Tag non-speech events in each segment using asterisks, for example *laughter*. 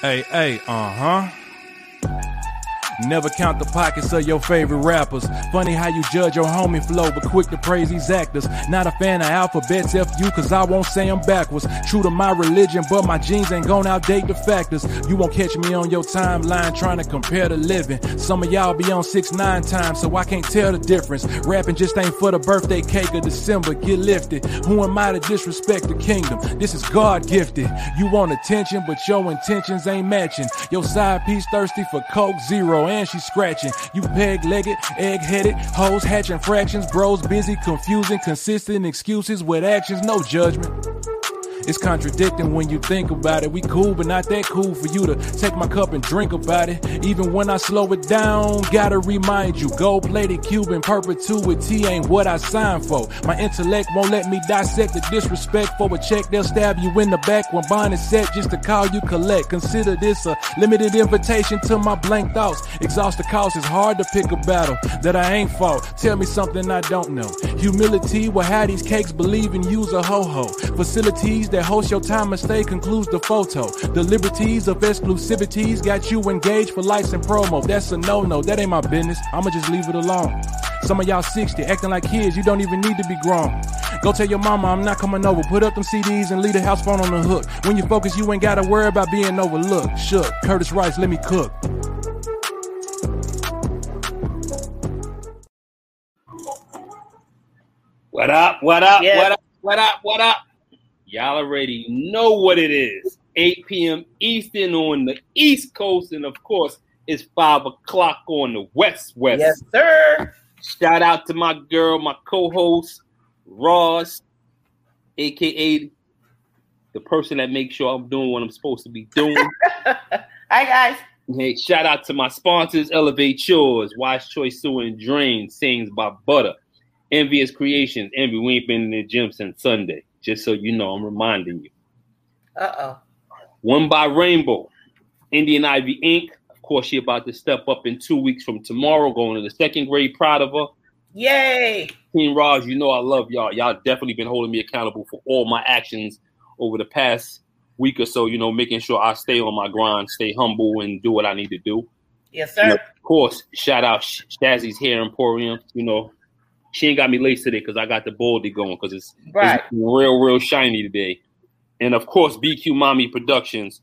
Hey, hey, uh huh. Never count the pockets of your favorite rappers. Funny how you judge your homie flow, but quick to praise these actors. Not a fan of alphabets, F you, cause I won't say them backwards. True to my religion, but my genes ain't gon' outdate the factors. You won't catch me on your timeline trying to compare the living. Some of y'all be on 6 9 times, so I can't tell the difference. Rapping just ain't for the birthday cake of December. Get lifted. Who am I to disrespect the kingdom? This is God gifted. You want attention, but your intentions ain't matching. Your side piece thirsty for Coke Zero and she's scratching. You peg legged, egg headed, hoes hatching fractions, bros busy, confusing, consistent excuses with actions, no judgment. It's contradicting when you think about it. We cool, but not that cool for you to take my cup and drink about it. Even when I slow it down, gotta remind you, gold plated Cuban perpetuity ain't what I signed for. My intellect won't let me dissect the disrespect for a check. They'll stab you in the back when bond is set just to call you collect. Consider this a limited invitation to my blank thoughts. Exhaust the is hard to pick a battle that I ain't fought. Tell me something I don't know. Humility will have these cakes believe in you's a ho ho. Facilities that host your time and stay concludes the photo. The liberties of exclusivities got you engaged for likes and promo. That's a no no. That ain't my business. I'ma just leave it alone. Some of y'all 60 acting like kids. You don't even need to be grown. Go tell your mama I'm not coming over. Put up them CDs and leave the house phone on the hook. When you focus, you ain't gotta worry about being overlooked. Shook. Curtis Rice, let me cook. What up? What up? Yeah. What up? What up? What up? Y'all already know what it is. 8 p.m. Eastern on the East Coast, and of course, it's 5 o'clock on the West West. Yes, sir. Shout out to my girl, my co-host, Roz, aka the person that makes sure I'm doing what I'm supposed to be doing. *laughs* Hi, guys. hey, shout out to my sponsors, Elevate Chores, Wise Choice Sewer and Drain, Sings by Butter, Envious Creations. Envy, we ain't been in the gym since Sunday. Just so you know, I'm reminding you. Uh oh. One by Rainbow, Indian Ivy Inc. Of course, she about to step up in two weeks from tomorrow, going to the second grade. Proud of her. Yay. Team Raj, you know I love y'all. Y'all definitely been holding me accountable for all my actions over the past week or so. You know, making sure I stay on my grind, stay humble, and do what I need to do. Yes, And sir. of course, shout out Shazzy's Hair Emporium. You know, she ain't got me laced today because I got the baldy going because it's, it's real, real shiny today. And of course, BQ Mommy Productions.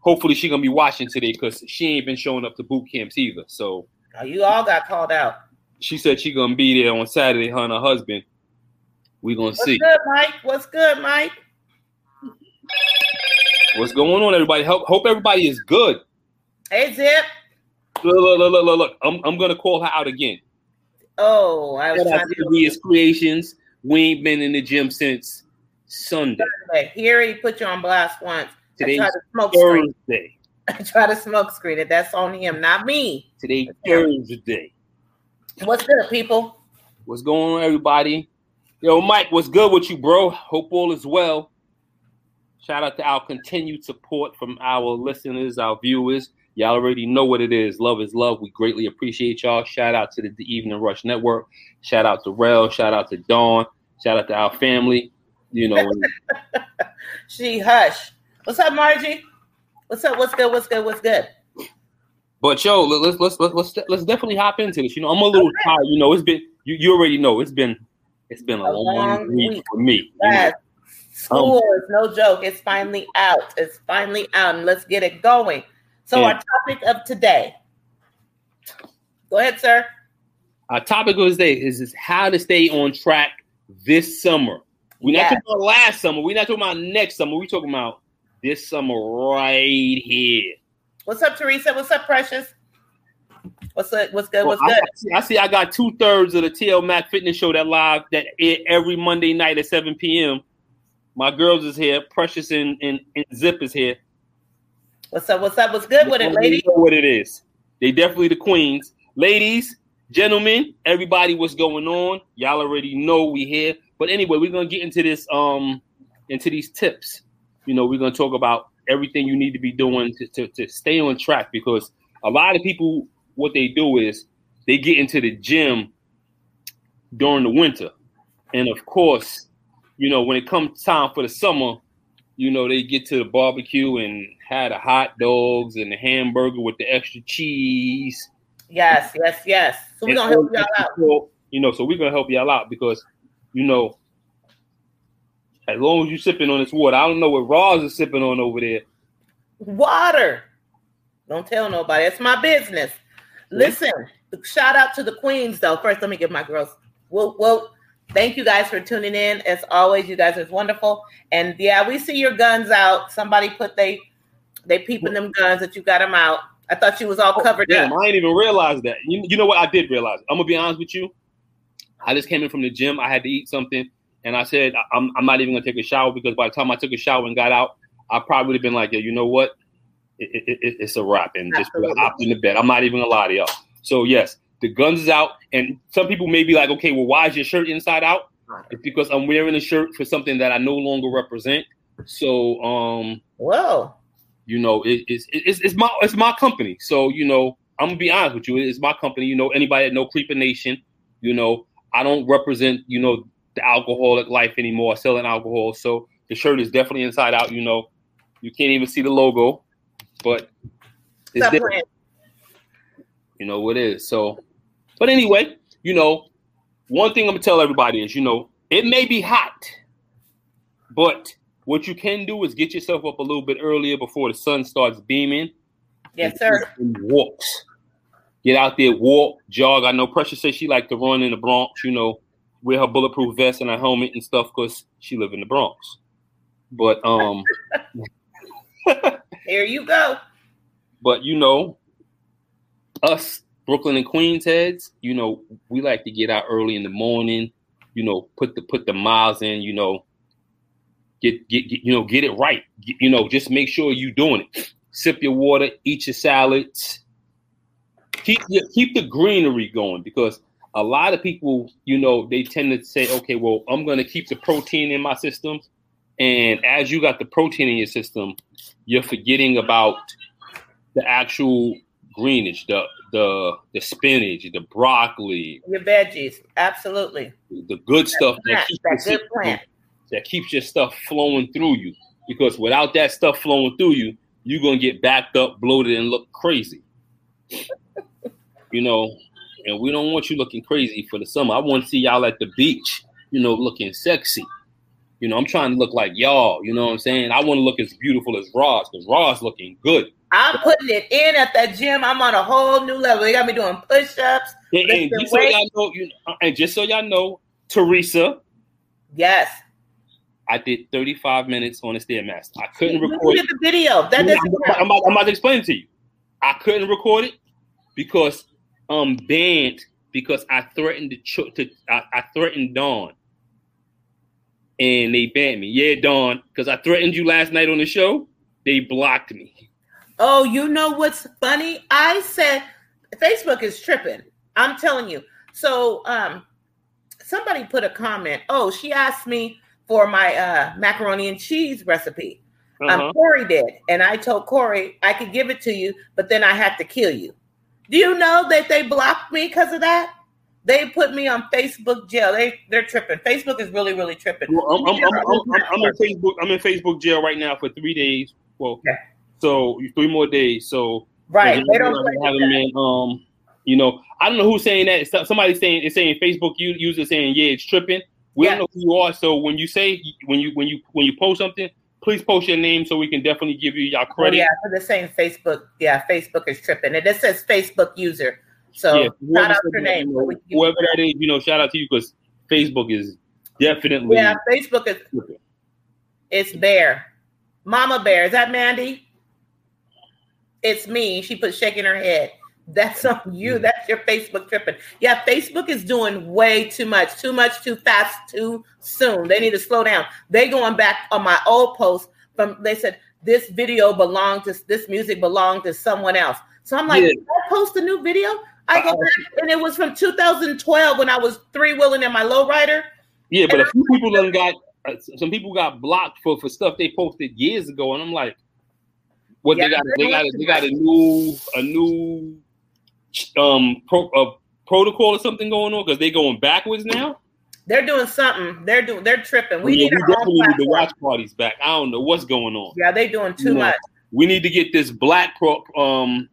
Hopefully, she gonna be watching today because she ain't been showing up to boot camps either. So Oh, you all got called out. she said she gonna be there on Saturday. Her and her husband. We gonna What's see good, Mike? What's good, Mike? what's going on. Everybody, hope hope everybody is good. Hey, Zip. Look, look, look, look, look, look. I'm I'm gonna call her out again. Oh, I was Shout trying to Via's Creations. We ain't been in the gym since Sunday. Here he put you on blast once. I Today's tried to smoke screen. Thursday. *laughs* I tried to smoke screen it. That's on him, not me. Today Thursday. What's good, people? What's going on, everybody? Yo, Mike, what's good with you, bro? Hope all is well. Shout out to our continued support from our listeners, our viewers. Y'all already know what it is. Love is love. We greatly appreciate y'all. Shout out to the, the Evening Rush Network. Shout out to Rel. Shout out to Dawn. Shout out to our family. You know, *laughs* She hush. What's up, Margie? What's up? What's good? What's good? What's good? But yo, let- let's let's let's let's let's definitely hop into this. You know, I'm a little tired. You know, it's been you, you already know it's been it's been a, A long, long week, week. for me. you know. Yes. Um, School is no joke. It's finally out. It's finally out, and let's get it going. So, Yeah. our topic of today. Go ahead, sir. Our topic of today is, is how to stay on track this summer. We're not Yes. talking about last summer. We're not talking about next summer. We're talking about this summer right here. What's up, Teresa? What's up, Precious? What's up? What's good? Well, What's good? I, see, I see. I got two thirds of the TL Mac Fitness Show that live that every Monday night at 7 p.m. My girls is here. Precious and, and, and Zip is here. What's up? What's up? What's good with it, ladies? know what it is. They definitely the queens, ladies, gentlemen, everybody. What's going on? Y'all already know we here. But anyway, we're gonna get into this um into these tips. You know, we're gonna talk about everything you need to be doing to, to, to stay on track because a lot of people what they do is they get into the gym during the winter. And of course, you know, when it comes time for the summer, you know, they get to the barbecue and had the hot dogs and the hamburger with the extra cheese. Yes, yes, yes. So we're gonna help y'all out. You know, so we're gonna help y'all out because, you know, as long as you're sipping on this water, I don't know what Roz is sipping on over there. Water. Don't tell nobody. It's my business. Listen, shout out to the queens though. First, let me give my girls. Well, well, thank you guys for tuning in. As always, you guys are wonderful. And yeah, we see your guns out. Somebody put they they peeping them guns that you got them out. I thought you was all oh, covered Oh, Damn, up. I didn't even realize that. You, you know what? I did realize. I'm gonna be honest with you. I just came in from the gym. I had to eat something, and I said I'm, I'm not even gonna take a shower because by the time I took a shower and got out, I probably would have been like, yeah, you know what? It, it, it, it's a wrap, and just Absolutely. hopped in the bed. I'm not even gonna lie to y'all. So yes, the guns is out, and some people may be like, okay, well, why is your shirt inside out? It's because I'm wearing a shirt for something that I no longer represent. So um, Whoa. you know, it, it's, it's it's my it's my company. So you know, I'm gonna be honest with you. It's my company. You know, anybody that know Creeper Nation, you know, I don't represent you know the alcoholic life anymore, selling alcohol. So the shirt is definitely inside out. You know, you can't even see the logo, but it's playing. You know what it is. So, but anyway, you know, one thing I'm gonna tell everybody is, you know, it may be hot, but what you can do is get yourself up a little bit earlier before the sun starts beaming. Yes, sir. Walks. Get out there, walk, jog. I know Precious says she like to run in the Bronx. You know, wear her bulletproof vest and her helmet and stuff because she live in the Bronx. But um, *laughs* Here you go. *laughs* but you know, us Brooklyn and Queens heads, you know, we like to get out early in the morning. You know, put the put the miles in. You know, get get, get you know get it right. Get- you know, just make sure you're doing it. Sip your water, eat your salads. Keep your, keep the greenery going because a lot of people, you know, they tend to say, okay, well, I'm going to keep the protein in my system. And as you got the protein in your system, you're forgetting about the actual greenish, the the the spinach, the broccoli, Your veggies. Absolutely. the good stuff that keeps, that good plant. that keeps your stuff flowing through you. Because without that stuff flowing through you, you're gonna get backed up, bloated, and look crazy. you know, and we don't want you looking crazy for the summer. I want to see y'all at the beach, you know, looking sexy. You know, I'm trying to look like y'all. You know what I'm saying? I want to look as beautiful as Roz because Roz looking good. I'm putting it in at that gym. I'm on a whole new level. They got me doing push-ups. And, and Lifting just so y'all know, you and just so y'all know, Teresa, Yes. I did 35 minutes on the stairmaster. I couldn't Look record. the video. That I'm, doesn't I'm, about, I'm about to explain it to you. I couldn't record it because I'm banned because I threatened to, ch- to I, I threatened Dawn, and they banned me. Yeah, Dawn, because I threatened you last night on the show. They blocked me. Oh, you know what's funny? I said Facebook is tripping. I'm telling you. So um somebody put a comment. Oh, she asked me for my uh macaroni and cheese recipe. Uh-huh. Um Corey did. And I told Corey I could give it to you, but then I have to kill you. Do you know that they blocked me because of that? They put me on Facebook jail. They they're tripping. Facebook is really, really tripping. Well, I'm, I'm, I'm, I'm, I'm, I'm in Facebook. I'm in Facebook jail right now for three days. Well, Yeah. So three more days. So right. They don't have them in, um, you know, I don't know who's saying that. It's Somebody saying it's saying Facebook user saying yeah, it's tripping. We Yeah. don't know who you are. So when you say when you when you when you post something, please post your name so we can definitely give you your Oh, credit. yeah, so they're saying Facebook. Yeah, Facebook is tripping. And it says Facebook user. So Yeah, shout out your name. you know, we can give whoever that is, you know, shout out to you because Facebook is definitely Yeah, Facebook is tripping. it's Bear. Mama Bear. Is that Mandy? It's me. She put shaking her head. That's on you. Mm-hmm. That's your Facebook tripping. Yeah, Facebook is doing way too much, too much, too fast, too soon. They need to slow down. They going back on my old post from they said this video belonged to this music belonged to someone else. So I'm like, Yeah. "Did I post a new video. I go back and it was from 2012 when I was three wheeling in my lowrider. Yeah, but a few people done got uh, some people got blocked for for stuff they posted years ago, and I'm like, what Yeah, they got? they're got doing they got a new a new um pro, uh, protocol or something going on because they going backwards now. They're doing something. They're doing. They're tripping. We Yeah, need we definitely need the watch parties back. I don't know what's going on. Yeah, they doing too You know, much. We need to get this black pro, um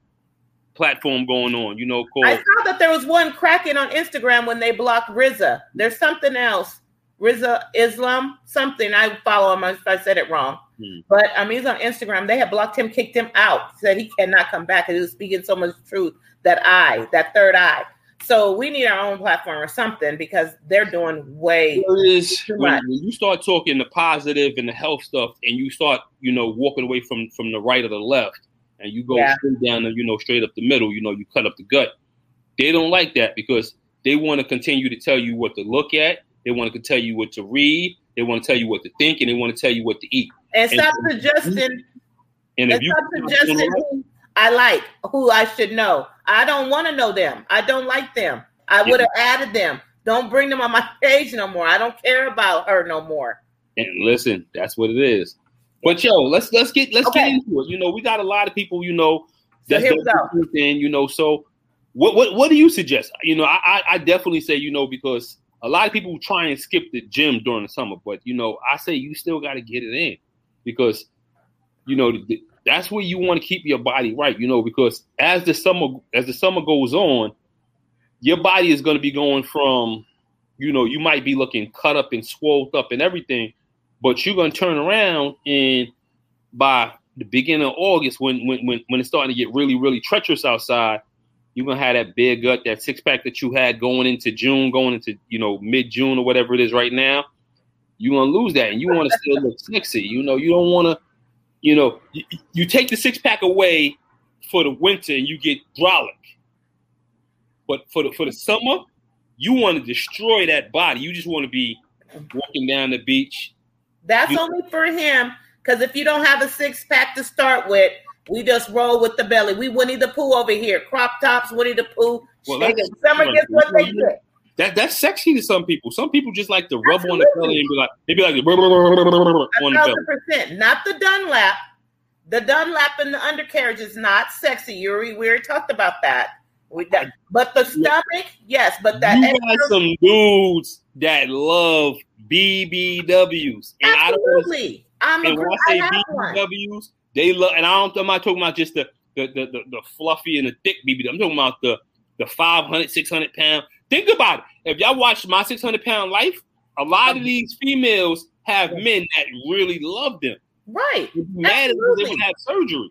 platform going on. You know, called I saw that there was one cracking on Instagram when they blocked Rizza. There's something else. Rizza Islam, something. I follow him if I said it wrong. Hmm. But I mean, he's on Instagram. They have blocked him, kicked him out, said he cannot come back. He was speaking so much truth. That eye, that third eye. So we need our own platform or something because they're doing way. Is Too much. when you start talking the positive and the health stuff, and you start, you know, walking away from from the right or the left, and you go Yeah. straight down and you know straight up the middle, you know, you cut up the gut. They don't like that because they want to continue to tell you what to look at. They want to tell you what to read. They want to tell you what to think, and they want to tell you what to eat. And stop And- suggesting And and if you stop suggesting who I like, who I should know. I don't want to know them. I don't like them. I would have added them. Don't bring them on my *laughs* page no more. I don't care about her no more. And listen, that's what it is. But yo, let's let's get let's Okay. get into it. You know, we got a lot of people. You know, So that's here we go. thing. You know, so what what what do you suggest? You know, I I, I definitely say you know because a lot of people try and skip the gym during the summer, but you know, I say you still got to get it in because you know th- that's where you want to keep your body right. You know, because as the summer as the summer goes on, your body is going to be going from you know you might be looking cut up and swelled up and everything but you're going to turn around and by the beginning of August, when when when, when it's starting to get really really treacherous outside, you're gonna have that big gut, that six pack that you had going into June, going into you know mid June or whatever it is right now. You're gonna lose that, and you want to still look sexy. You know, you don't want to. You know, you, you take the six pack away for the winter, and you get brolic. But for the for the summer, you want to destroy that body. You just want to be walking down the beach, That's You- only for him. Because if you don't have a six pack to start with, we just roll with the belly. We Winnie the Pooh over here. Crop tops, Winnie the Pooh. Well. Summer gets what they get. That that's sexy to some people. Some people just like to rub on the belly and be like, they be like on the belly. thousand percent. Not the Dunlap. The Dunlap and the undercarriage is not sexy. Already, we already talked about that. We, that but the stomach, yes. But that you got some dudes that love BBWs, and I don't. absolutely. I'm And when agree- I I say have one. They love, and I don't. I'm not talking about just the the the, the, the fluffy and the thick BBW. I'm talking about the the 500, 600 pound. Think about it. If y'all watch my 600 pound life, a lot of these females have men that really love them. Right. Mad if they Absolutely. would have surgery.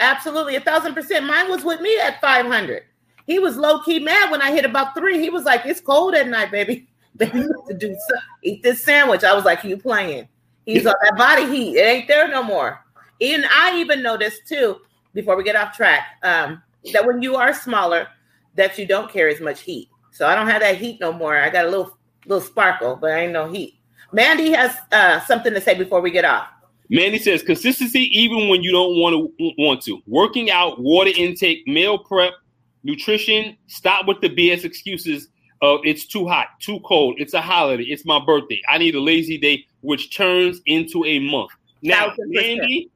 Absolutely, a thousand percent. Mine was with me at 500. He was low key mad when I hit about three. He was like, "It's cold at night, baby. *laughs* Baby, to do so- eat this sandwich." I was like, "You playing?" He's on that body heat. It ain't there no more. And I even noticed too, before we get off track, um, that when you are smaller, that you don't carry as much heat. So I don't have that heat no more. I got a little little sparkle, but I ain't no heat. Mandy has uh, something to say before we get off. Mandy says consistency even when you don't want to want to. Working out, water intake, meal prep, nutrition. Stop with the BS excuses of it's too hot, too cold, it's a holiday, it's my birthday. I need a lazy day, which turns into a month. Now. Mandy,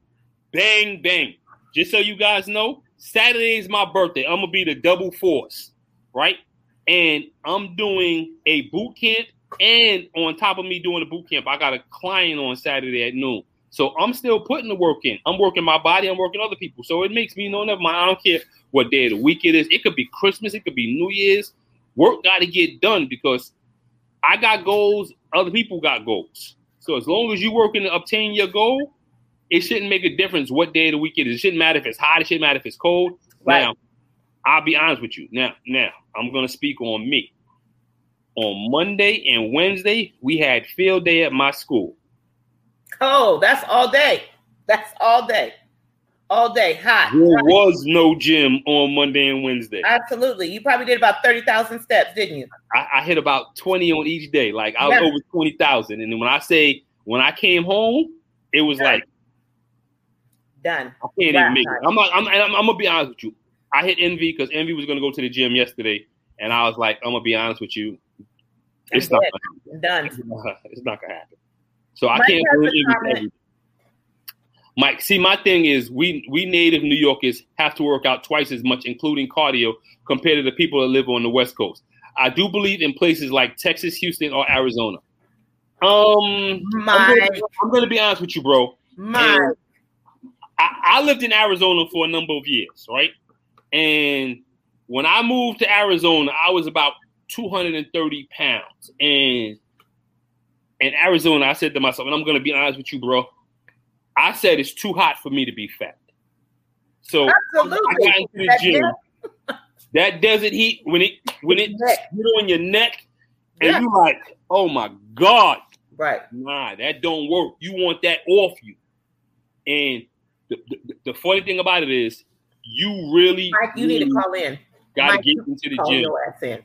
bang bang. Just so you guys know, Saturday is my birthday. I'm gonna be the double force, right? And I'm doing a boot camp, and on top of me doing the boot camp, I got a client on Saturday at noon. So I'm still putting the work in. I'm working my body. I'm working other people. So it makes me no never mind. I don't care what day of the week it is. It could be Christmas. It could be New Year's. Work got to get done because I got goals. Other people got goals. So as long as you're working to obtain your goal, it shouldn't make a difference what day of the week it is. It shouldn't matter if it's hot. It shouldn't matter if it's cold. Right. Now, I'll be honest with you. Now, now I'm gonna speak on me. On Monday and Wednesday, we had field day at my school. Oh, that's all day. That's all day. all day, hot. There was no gym on Monday and Wednesday. Absolutely. You probably did about 30,000 steps, didn't you? I, I hit about 20 on each day. Like I was Yeah. over 20,000. And when I say, when I came home, it was Yeah. like, Done. I can't even make it. I'm not, I'm, I'm, I'm gonna be honest with you. I hit Envy because Envy was gonna go to the gym yesterday. And I was like, I'm gonna be honest with you. It's I'm not, dead. gonna Done. it's not gonna happen. So I Mike can't blame Envy everything. Mike, see, my thing is we we native New Yorkers have to work out twice as much, including cardio, compared to the people that live on the West Coast. I do believe in places like Texas, Houston, or Arizona. Um, I'm My, gonna, I'm gonna be honest with you, bro. my, And I, I lived in Arizona for a number of years, right? And when I moved to Arizona, I was about 230 pounds. And in Arizona, I said to myself, and I'm gonna be honest with you, bro. I said it's too hot for me to be fat. So I got into the *laughs* That gym. That desert heat, when it when it get on your neck, and Yeah. you like, oh my god, Right. Nah, that don't work. You want that off you. And the, the, the funny thing about it is, you really, Mike, you need to call in. gotta Mike, get into the Call gym. your ass in.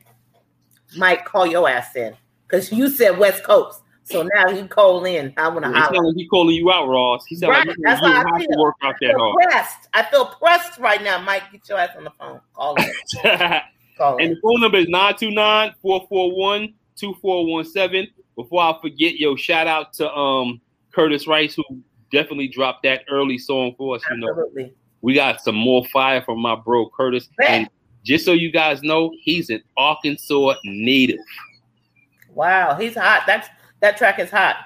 Mike, call your ass in. Because you said West Coast. So now you call in. I want to He sound holler. like he calling you out, Roz. He sound Right, like you that's how I to feel. work out that feel pressed. I feel pressed right now. Mike, get your ass on the phone. Call in. hard. *laughs* Call and in. the phone number is 929-441-2417. Before I forget, yo, shout out to um Curtis Rice, who definitely dropped that early song for us. You know, we got some more fire from my bro Curtis. Bet. And just so you guys know, he's an Arkansas native. Wow, he's hot. That's that track is hot.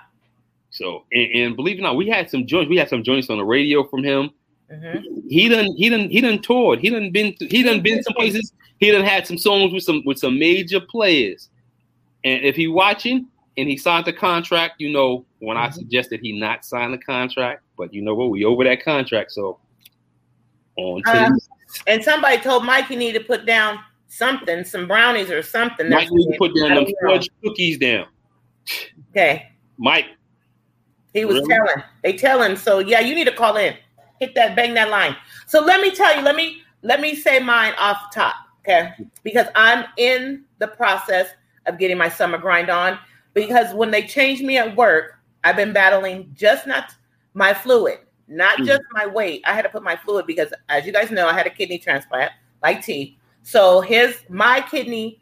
So and, and believe it or not, we had some joints. We had some joints on the radio from him. hmm He done he done he done toured. He done been he done been some places. He done had some songs with some with some major players. And if he watching and he signed the contract, you know, when I Mhm. suggested he not sign the contract, but you know what, we over that contract. So on Uh, And somebody told Mike he needed to put down something, some brownies or something. Mike need to put down them fudge cookies down. Okay. Mike, He was Really? telling. They tell him. So yeah, you need to call in. Hit that, bang that line. So let me tell you, let me let me say mine off top, okay? Because I'm in the process of getting my summer grind on. Because when they changed me at work, I've been battling just not my fluid, not Mhm. just my weight. I had to put my fluid because, as you guys know, I had a kidney transplant, like T. So his my kidney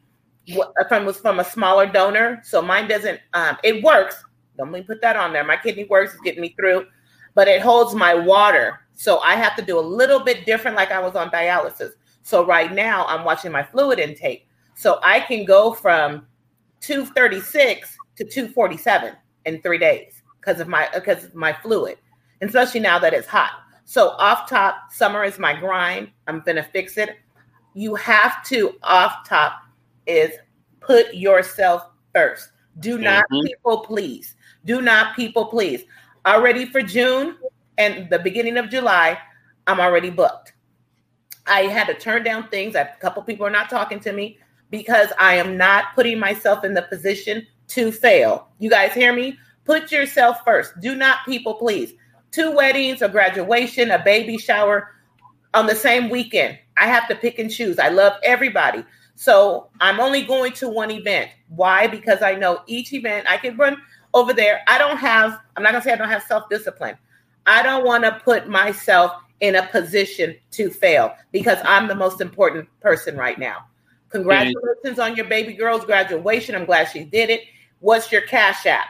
from was from a smaller donor, so mine doesn't. Um, it works. Don't let me put that on there. My kidney works, it's getting me through, but it holds my water. So I have to do a little bit different, like I was on dialysis. So right now I'm watching my fluid intake. So I can go from 236 to 247 in three days because of my because of my fluid, especially now that it's hot. So off top, summer is my grind. I'm gonna fix it. You have to off top is put yourself first. Do not Mhm. people please. Do not people please. Already for June and the beginning of July, I'm already booked. I had to turn down things. A couple people are not talking to me because I am not putting myself in the position to fail. You guys hear me? Put yourself first. Do not people please. Two weddings, a graduation, a baby shower on the same weekend. I have to pick and choose. I love everybody. So I'm only going to one event. Why? Because I know each event I can run over there. I don't have, I'm not going to say I don't have self discipline. I don't want to put myself in a position to fail because I'm the most important person right now. Congratulations on your baby girl's graduation. I'm glad she did it. What's your cash app?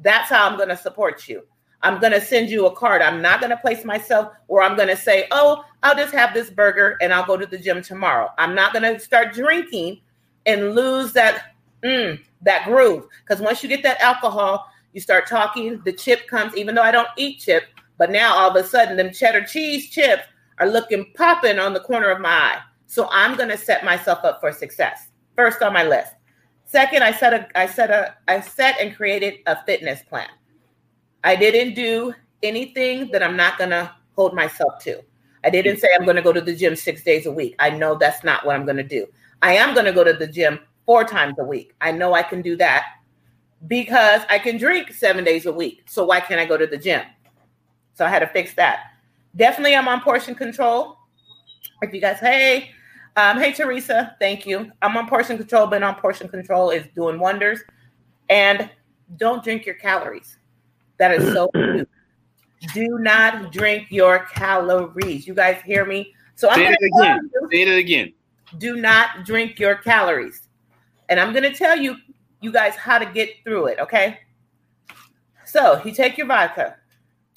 That's how I'm going to support you. I'm going to send you a card. I'm not going to place myself where I'm going to say, oh, I'll just have this burger and I'll go to the gym tomorrow. I'm not going to start drinking and lose that mm, that groove. Because once you get that alcohol, you start talking, the chip comes, even though I don't eat chip, but now all of a sudden them cheddar cheese chips are looking popping on the corner of my eye. So I'm going to set myself up for success. First on my list. Second, I set a I set a I set and created a fitness plan. I didn't do anything that I'm not to hold myself to. I didn't say I'm to go to the gym 6 days a week. I know that's not what I'm to do. I am to go to the gym 4 times a week. I know I can do that because I can drink 7 days a week. So why can't I go to the gym? So I had to fix that. definitely I'm on portion control. If you guys, hey, um, hey Teresa, thank you. I'm on portion control, but on portion control is doing wonders. And don't drink your calories. That is so *clears throat* do not drink your calories. You guys hear me? So I'm Say it again. you, Say it again. do not drink your calories. And I'm going to tell you, you guys, how to get through it. Okay. So you take your vodka,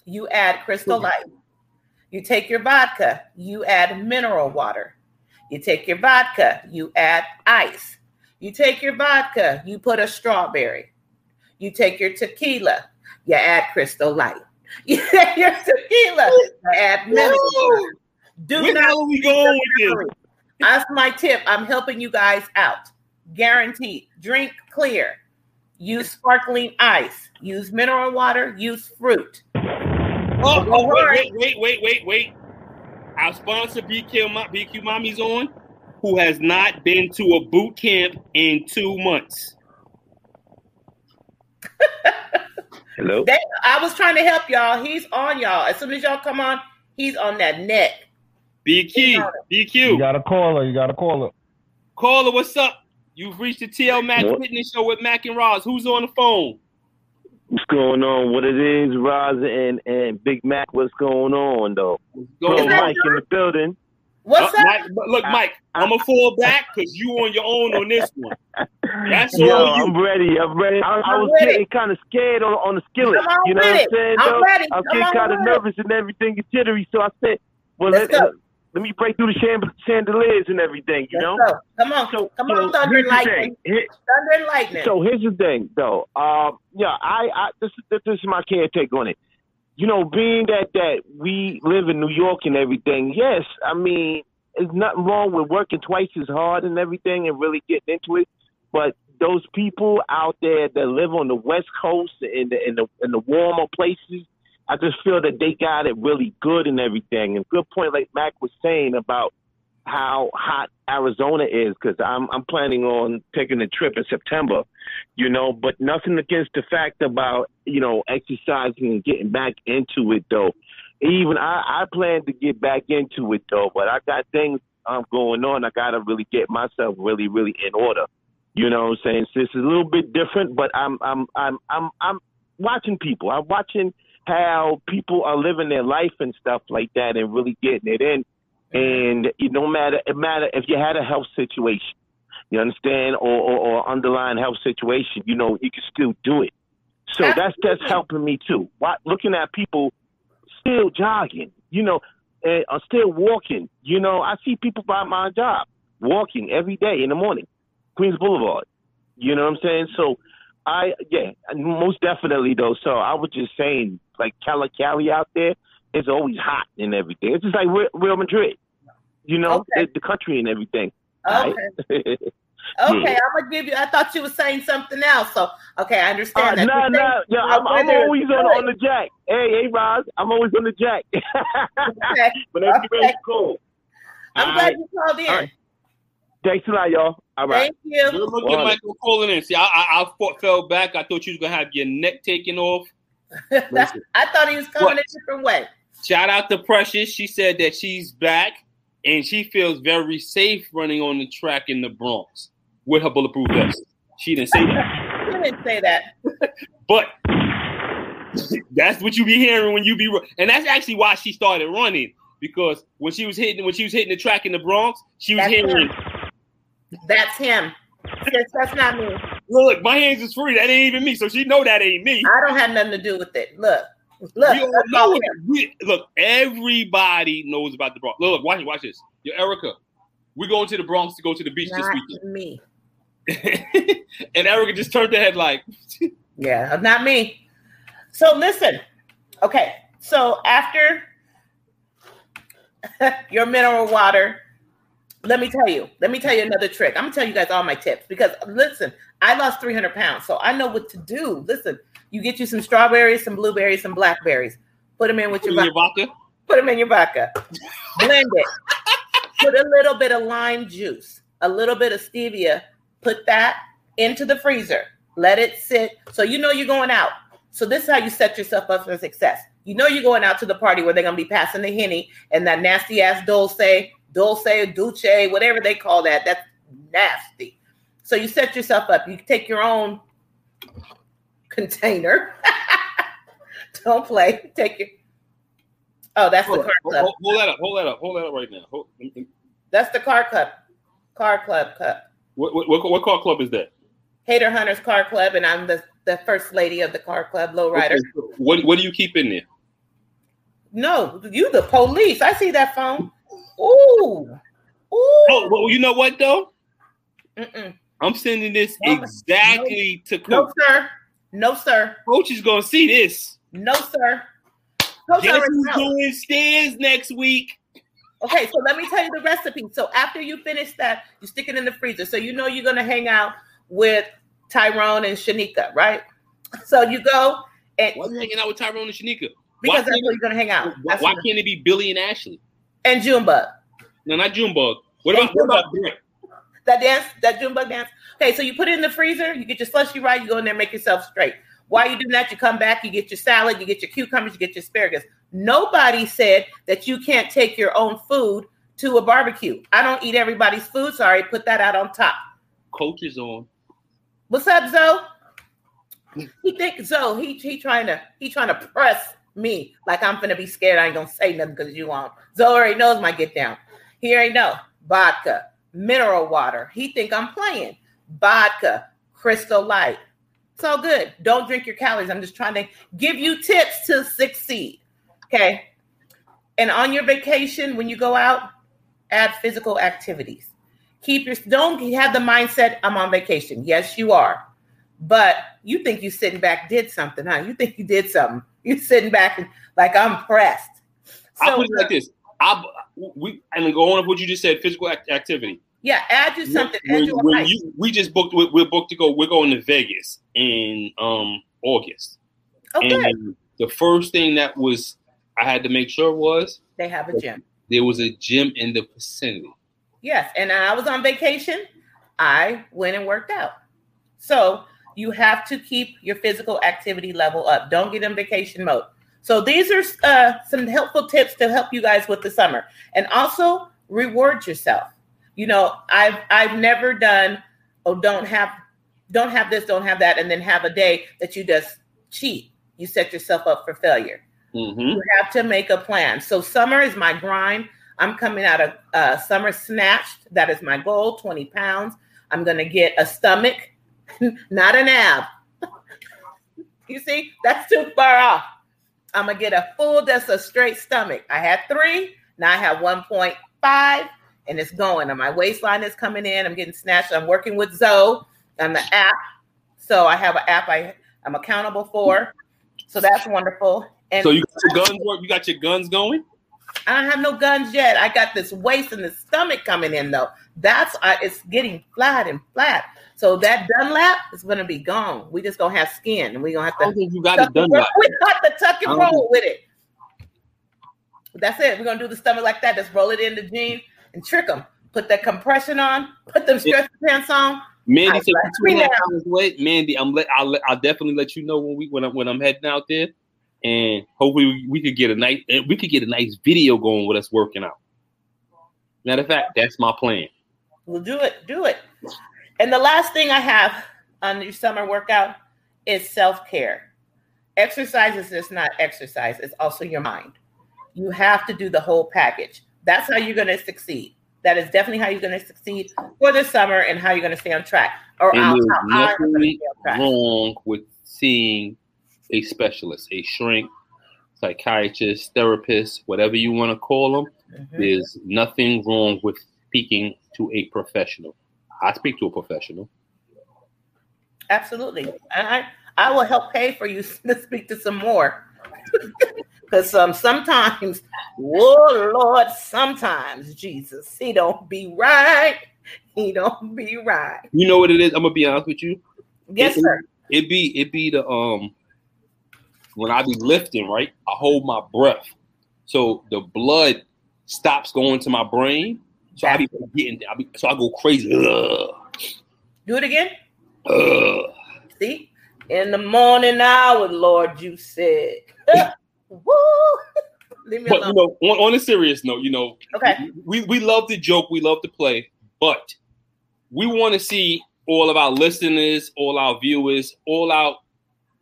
you add crystal light. You take your vodka, you add mineral water. You take your vodka, you add ice. You take your vodka, you put a strawberry. You take your tequila, you add crystal light. *laughs* You take your tequila, you add mineral water. Do Where not we going with this? that's my tip. I'm helping you guys out. Guaranteed. Drink clear. Use sparkling ice. Use mineral water. Use fruit. Oh, oh, wait, wait, wait, wait, wait, wait. Our sponsor, BQ, Mo- BQ Mommy's on, who has not been to a boot camp in two months. *laughs* Hello. They, I was trying to help y'all. He's on y'all. As soon as y'all come on, he's on that neck. BQ, BQ. You got to call her. You got to call her. caller, what's up? You've reached the TL Mac What? Fitness Show with Mac and Roz. Who's on the phone? What's going on? What it is, Roz and and Big Mac? What's going on though? Go Bro, Is that Mike in the building. What's Uh, up? Mike, look, Mike, I'm gonna fall back because you on your own on this one. That's Yo, all you. I'm ready. I'm ready. I, I I'm was ready. getting kind of scared on, on the skillet. On you know what I'm saying? I'm though? ready. I was getting kind of with it. nervous and everything is jittery. So I said, "Well, Let's let, go. Let me break through the chand- chandeliers and everything." You know. Let's. Come on. So, Come so on, Thunder and. Lightning. Here- Thunder and Lightning. So here's the thing, though. Um, yeah, I, I this, this, is my caretaker on it. You know, being that that we live in New York and everything, yes, I mean, there's nothing wrong with working twice as hard and everything and really getting into it. But those people out there that live on the West Coast in the in the in the warmer places, I just feel that they got it really good and everything. And good point, like Mac was saying about how hot Arizona is, because I'm I'm planning on taking a trip in September, you know. But nothing against the fact about you know exercising and getting back into it though. Even I I plan to get back into it though, but I got things um going on. I gotta really get myself really really in order. You know what I'm saying? So it's a little bit different, but I'm I'm I'm I'm I'm watching people. I'm watching how people are living their life and stuff like that and really getting it in. And it no matter it matter if you had a health situation, you understand, or, or, or underlying health situation, you know, you can still do it. So that's that's helping me too. Wa- Looking at people still jogging, you know, and are still walking. You know, I see people by my job walking every day in the morning, Queens Boulevard. You know what I'm saying? So I yeah, most definitely though. So I was just saying, like Cali Cali out there is always hot and everything. It's just like Real, Real Madrid, you know, Okay. the, the country and everything. Okay. right? Okay, *laughs* I'm gonna give you. I thought you were saying something else. So okay, I Uh, understand that. no, You're no, yeah, I'm, I'm always on, on the jack. Hey, hey, Roz, I'm always on the jack. *laughs* Okay. Whenever Okay. you're ready to call. I'm All glad right. you called in. All right. Thanks a lot, y'all. All right. Thank you. Good look Well, at Michael calling in. See, I, I, I fell back. I thought you was gonna have your neck taken off. *laughs* I thought he was coming a different way. Shout out to Precious. She said that she's back and she feels very safe running on the track in the Bronx with her bulletproof vest. She didn't say that, she didn't say that. *laughs* but that's what you be hearing when you be, and that's actually why she started running because when she was hitting when she was hitting the track in the Bronx, she was That's hearing, That's him. Sis, that's not me. "Look, my hands is free. That ain't even me." So she know that ain't me. I don't have nothing to do with it. Look, look. we all know it. We, look, everybody knows about the Bronx. Look, look, watch, watch this. Yo, Erica, we're going to the Bronx to go to the beach Not this me. *laughs* and Erica just turned her head like, *laughs* Yeah, not me. So listen. Okay. So after *laughs* your mineral water, let me tell you. Let me tell you another trick. I'm gonna tell you guys all my tips because listen, I lost 300 pounds, so I know what to do. Listen, you get you some strawberries, some blueberries, some blackberries. Put them in with your, your vodka. Put them in your vodka. Blend it. Put a little bit of lime juice, a little bit of stevia. Put that into the freezer. Let it sit. So you know you're going out. So this is how you set yourself up for success. You know you're going out to the party where they're gonna be passing the henny and that nasty ass dulce, dulce, dulce, whatever they call that. That's nasty. So you set yourself up. You take your own container. *laughs* Don't play. Take your. Oh, that's Hold, the car hold, club. hold- hold that up. Hold that up. Hold that up right now. Hold, mm, mm. That's the car club. Car club cup. what, what, what, what car club is that? Hater Hunters Car Club, and I'm the, the first lady of the car club, lowrider. Okay, so What, what do you keep in there? No, you the police. I see that phone. Ooh. Ooh. Oh, well, you know what though? Mm-mm. I'm sending this No, exactly to coach. No, sir. No, sir. Coach is gonna see this. No, sir. Coach Guess who's doing stairs next week? Okay, so let me tell you the recipe. So after you finish that, you stick it in the freezer. So you know you're gonna hang out with Tyrone and Shanika, right? So you go and Why are you hanging out with Tyrone and Shanika? because why that's where you're gonna hang out. Why, That's why can't it be Billy and Ashley? and Junebug. No, not Junebug. What about what about Brent? That dance, that Junebug dance. Okay, so you put it in the freezer, you get your slushy right, you go in there, make yourself straight. While you do that, you come back, you get your salad, you get your cucumbers, you get your asparagus. Nobody said that you can't take your own food to a barbecue. I don't eat everybody's food. Sorry, put that out on top. Coach is on. What's up, Zoe? He think Zoe, he he trying to he trying to press me like I'm gonna be scared. I ain't gonna say nothing because you on. Zoe already knows my get down. He already know vodka, mineral water. He think I'm playing vodka, crystal light. It's all good. Don't drink your calories. I'm just trying to give you tips to succeed. Okay. And on your vacation, when you go out, add physical activities. Keep your don't have the mindset I'm on vacation. Yes, you are. But you think you sitting back did something, huh? You think you did something. You're sitting back and like I'm pressed. I So put it like this. I we and go on with what you just said. Physical act- activity. yeah, add you something. Add When, you when you, we just booked. We're, we're booked to go. We're going to Vegas in um August. Okay. And the first thing that was I had to make sure was They have a gym. there was a gym in the vicinity. Yes, and I was on vacation. I went and worked out. So you have to keep your physical activity level up. Don't get in vacation mode. So these are uh, some helpful tips to help you guys with the summer, and also reward yourself. You know, I've I've never done oh don't have don't have this don't have that, and then have a day that you just cheat. You set yourself up for failure Mm-hmm. you have to make a plan. So summer is my grind. I'm coming out of uh, summer snatched. That is my goal, 20 pounds. I'm going to get a stomach, *laughs* not an ab. *laughs* you see, that's too far off. I'm to get a full, that's a straight stomach. I had three. Now I have 1.5 and it's going. And my waistline is coming in. I'm getting snatched. I'm working with Zoe on the app. So I have an app I, I'm accountable for. So that's wonderful. And So you got your guns work. You got your guns going. I don't have no guns yet. I got this waist and the stomach coming in though. That's uh, it's getting flat and flat. So that Dunlap is gonna be gone. We just gonna have skin, and we gonna have I don't to. think you got it done and roll- right. We got to tuck and roll with it. That's it. We're gonna do the stomach like that. Just roll it in the jeans and trick them. Put that compression on. Put them stretch pants on. Mandy I said two and a half me hours away. Mandy, I'm let I'll, let- I'll definitely let you know when we when I'm when I'm heading out there, and hopefully we, we could get a nice we could get a nice video going with us working out. Matter of fact, that's my plan. We'll do it. Do it. And the last thing I have on your summer workout is self care. Exercise is just not exercise, it's also your mind. You have to do the whole package. That's how you're going to succeed. That is definitely how you're going to succeed for the summer and how you're going to stay on track. Or And how, I'm gonna nothing stay on track. wrong with seeing a specialist, a shrink, psychiatrist, therapist, whatever you want to call them. Mhm. There's nothing wrong with speaking to a professional. I speak to a professional. Absolutely. And I, I will help pay for you *laughs* to speak to some more. *laughs* Because um, sometimes, oh Lord, sometimes Jesus, he don't be right. He don't be right. You know what it is? I'm gonna be honest with you. Yes, It- sir. It be it be the um when I be lifting, right? I hold my breath. So the blood stops going to my brain. So I be getting I be so I go crazy. Ugh, Do it again. ugh. See? In the morning hour, Lord, you said. *laughs* Woo! Leave me But alone. you know, on, on a serious note, you know, Okay. we we love to joke, we love to play, but we want to see all of our listeners, all our viewers, all our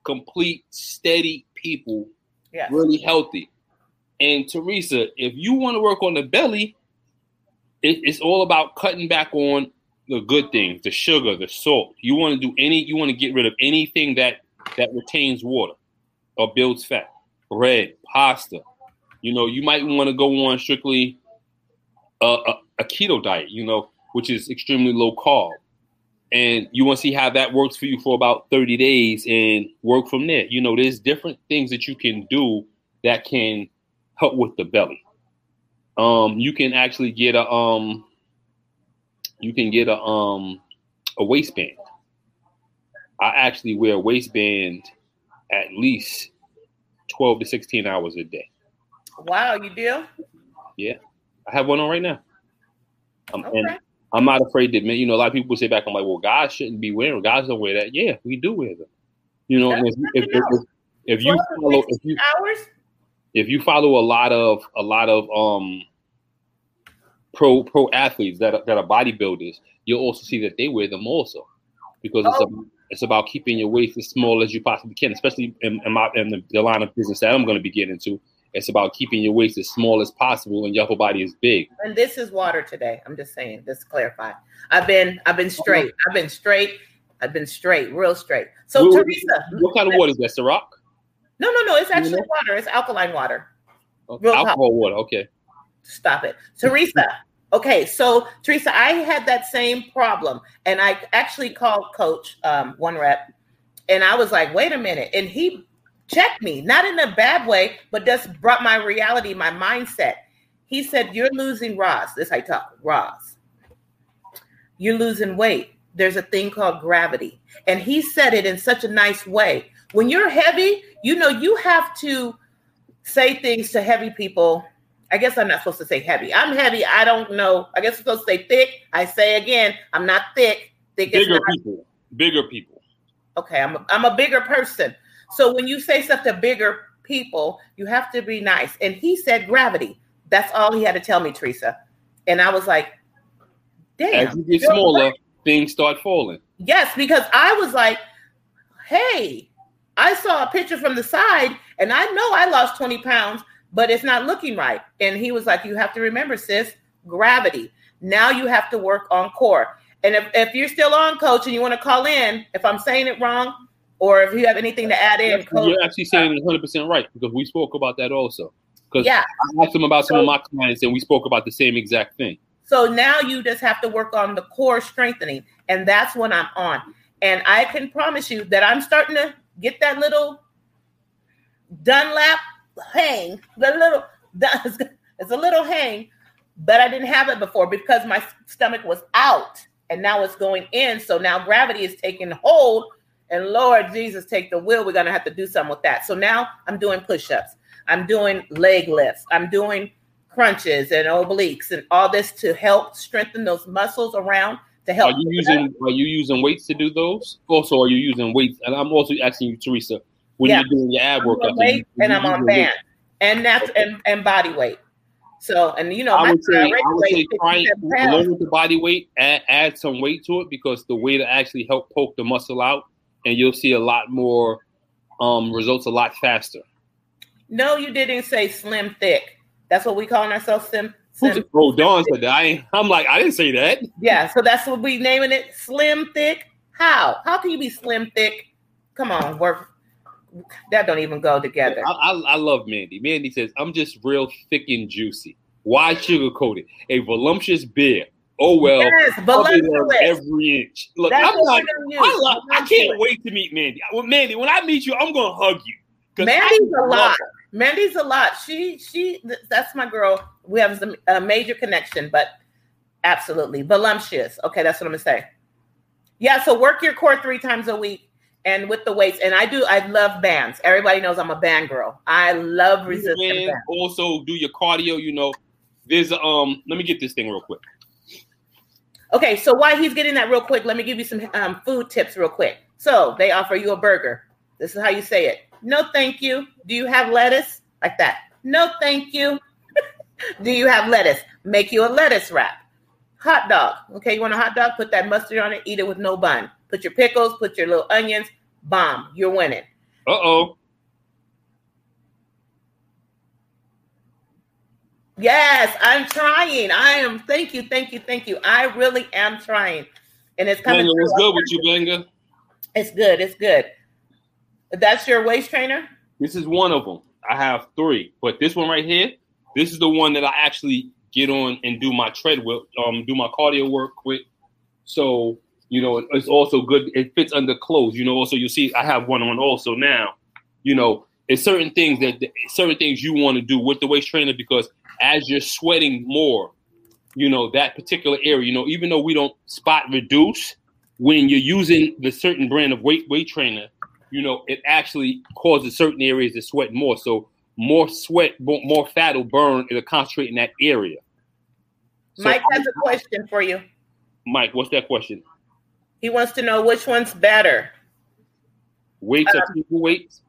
complete, steady people yes. really healthy. And Teresa, if you want to work on the belly, it, it's all about cutting back on the good things, the sugar, the salt. You want to do any, you want to get rid of anything that that retains water or builds fat. Bread, pasta. You know, you might want to go on strictly a, a, a keto diet. You know, which is extremely low carb. And you want to see how that works for you for about 30 days and work from there. You know, there's different things that you can do that can help with the belly. Um, you can actually get a um, you can get a um, a waistband. I actually wear a waistband at least 12 to 16 hours a day. Wow, you do? Yeah, I have one on right now. Um, Okay. I'm not afraid to admit, you know, a lot of people say back, I'm like, well, guys shouldn't be wearing, guys don't wear that. Yeah, we do wear them. You know, and if, if, if, if, you follow, if 16 you hours? If you follow a lot of a lot of um pro pro athletes that are, that are bodybuilders, you'll also see that they wear them also because it's Oh. a, it's about keeping your waist as small as you possibly can, especially in, in, my, in the, the line of business that I'm going to be getting into. It's about keeping your waist as small as possible and your upper body is big. And this is water today. I'm just saying, just to clarify. I've been I've been straight. I've been straight. I've been straight, real straight. So What- Teresa, What kind of water is that, Ciroc? No, no, no, it's actually know? water. It's alkaline water. Talk. Alcohol water. Okay. Stop it. Teresa. Okay, so Teresa, I had that same problem, and I actually called Coach um, One Rep, and I was like, "Wait a minute!" And he checked me, not in a bad way, but just brought my reality, my mindset. He said, "You're losing Roz." This I talk Roz. You're losing weight. There's a thing called gravity, and he said it in such a nice way. When you're heavy, you know you have to say things to heavy people I guess I'm not supposed to say heavy. I'm heavy. I don't know. I guess I'm supposed to say thick. I say again, I'm not thick. Thick is Bigger not. people. Bigger people. Okay, I'm a, I'm a bigger person. So when you say stuff to bigger people, you have to be nice. And he said gravity. That's all he had to tell me, Teresa. And I was like, damn. As you get smaller, right. things start falling. Yes, because I was like, hey, I saw a picture from the side and I know I lost 20 pounds, but it's not looking right. And he was like, you have to remember, sis, gravity. Now you have to work on core. And if, if you're still on, coach, and you want to call in, if I'm saying it wrong, or if you have anything to add in, coach, You're actually saying it 100 percent right because we spoke about that also. Because yeah. I asked him about some of my clients and we spoke about the same exact thing. So now you just have to work on the core strengthening, and that's what I'm on. And I can promise you that I'm starting to get that little Dunlap hang, the little *laughs* it's a little hang, but I didn't have it before because my stomach was out, and now it's going in. So now gravity is taking hold, and Lord Jesus, take the wheel. We're gonna have to do something with that. So now I'm doing push-ups, I'm doing leg lifts, I'm doing crunches and obliques and all this to help strengthen those muscles around to help. Are you using Are you using weights to do those? Also, are you using weights? And I'm also asking you, Teresa, when Yeah. you're doing your ab I'm workouts, on weight are and I'm on band and that's and, and body weight. So and you know I would say, I would say try 57 pounds. along with the body weight, add, add some weight to it because the weight will actually help poke the muscle out, and you'll see a lot more um, results a lot faster. No, you didn't say slim thick. That's what we calling ourselves slim. Slim. Oh, Dawn said that. I ain't, I'm like, I didn't say that. Yeah, so that's what we naming it. Slim thick. How? How can you be slim thick? Come on, work. That don't even go together. I, I, I love Mandy. Mandy says, I'm just real thick and juicy. Why sugarcoat it? A voluptuous beer. Oh, well. yes, I'll be there voluptuous. every inch. Look, That's I'm gonna use. I, love, I can't wait to meet Mandy. Well, Mandy, when I meet you, I'm going to hug you. Mandy's I a lot. Mandy's a lot. She she that's my girl. We have a major connection, but absolutely voluptuous. Okay, that's what I'm gonna say. Yeah, so work your core three times a week and with the weights. And I do. I love bands. Everybody knows I'm a band girl. I love resistance also do your cardio. You know, there's um. Let me get this thing real quick. Okay, so while he's getting that real quick, let me give you some um, food tips real quick. So they offer you a burger. This is how you say it. No, thank you. Do you have lettuce? like that. No, thank you. *laughs* Do you have lettuce? Make you a lettuce wrap. Hot dog. Okay, you want a hot dog? Put that mustard on it. Eat it with no bun. Put your pickles. Put your little onions. Bomb. You're winning. Uh oh. Yes, I'm trying. I am. Thank you, thank you, thank you. I really am trying, and it's coming. Benga, what's good with you, Benga? It's good. It's good. That's your waist trainer. This is one of them. I have three, but this one right here, this is the one that I actually get on and do my treadmill, um, do my cardio work quick. So you know, it's also good. It fits under clothes. You know, also you see, I have one on also now. You know, it's certain things that certain things you want to do with the waist trainer because as you're sweating more, you know, that particular area, you know, even though we don't spot reduce, when you're using the certain brand of weight weight trainer, you know, it actually causes certain areas to sweat more. So more sweat, more fat will burn. It'll concentrate in that area. So, Mike has a question for you. Mike, what's that question? He wants to know which one's better. Weights um, or people weights?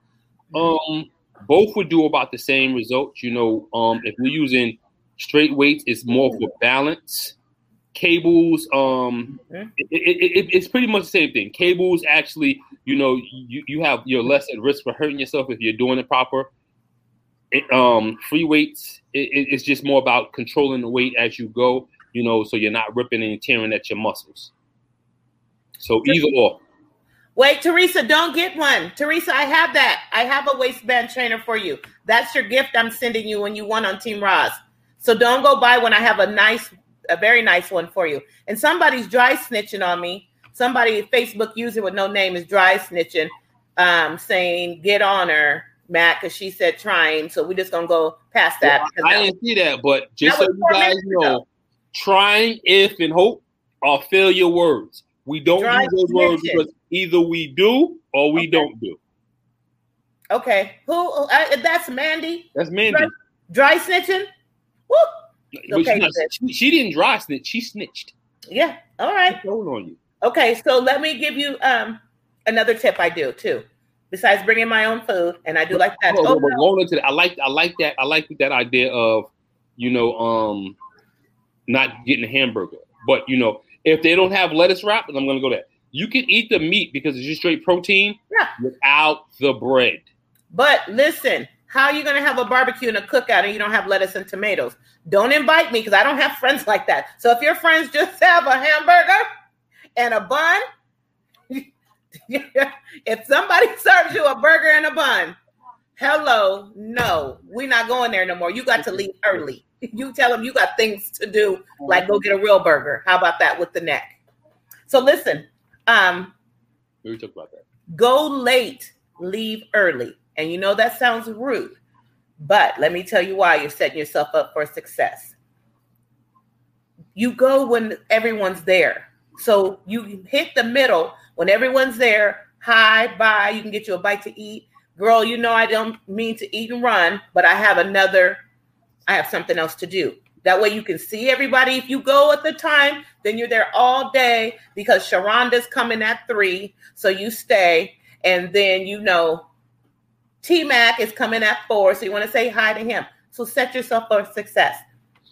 Um, both would do about the same results. You know, um, if we're using straight weights, it's more for balance. Cables, um, mm-hmm. it, it, it, it's pretty much the same thing. Cables actually, you know, you, you have you're less at risk for hurting yourself if you're doing it proper. um, free weights, it's just more about controlling the weight as you go. You know, so you're not ripping and tearing at your muscles. So either or. Wait, Teresa, don't get one. Teresa, I have that. I have a waistband trainer for you. That's your gift I'm sending you when you won on Team Roz. So don't go buy when I have a nice, a very nice one for you. And somebody's dry snitching on me. Somebody, Facebook user with no name, is dry snitching, um, saying, get on her, Matt, because she said trying. So we're just going to go past that. Well, I didn't see that, but just that so you guys know, ago. trying, if, and hope are failure words. We don't dry use those snitching. words because Either we do or we okay. don't do. Okay. Who? Uh, that's Mandy. That's Mandy. Dry, dry snitching. Woo. Okay. Not, she, she, didn't dry snitch. She snitched. Yeah. All right. Hold on you. Okay. So let me give you um another tip. I do too. Besides bringing my own food, and I do like that. Oh, oh, going into that, I like I like that I like that idea of you know um not getting a hamburger, but you know if they don't have lettuce wrap, I'm gonna go there you can eat the meat because it's just straight protein yeah. without the bread. But listen, how are you going to have a barbecue and a cookout and you don't have lettuce and tomatoes? Don't invite me because I don't have friends like that. So if your friends just *laughs* have a hamburger and a bun, *laughs* if somebody *laughs* serves you a burger and a bun, hello, no, we're not going there no more. You got to leave early. You tell them you got things to do, like go get a real burger. How about that with the neck? So listen, um, we talk about that. Go late, leave early. And you know that sounds rude, but let me tell you why you're setting yourself up for success. You go when everyone's there. So you hit the middle when everyone's there. Hi, bye. You can get you a bite to eat. Girl, you know I don't mean to eat and run, but I have another, I have something else to do. That way you can see everybody. If you go at the time, then you're there all day because Sharonda's coming at three. So you stay. And then you know T Mac is coming at four. So you want to say hi to him. So set yourself for success.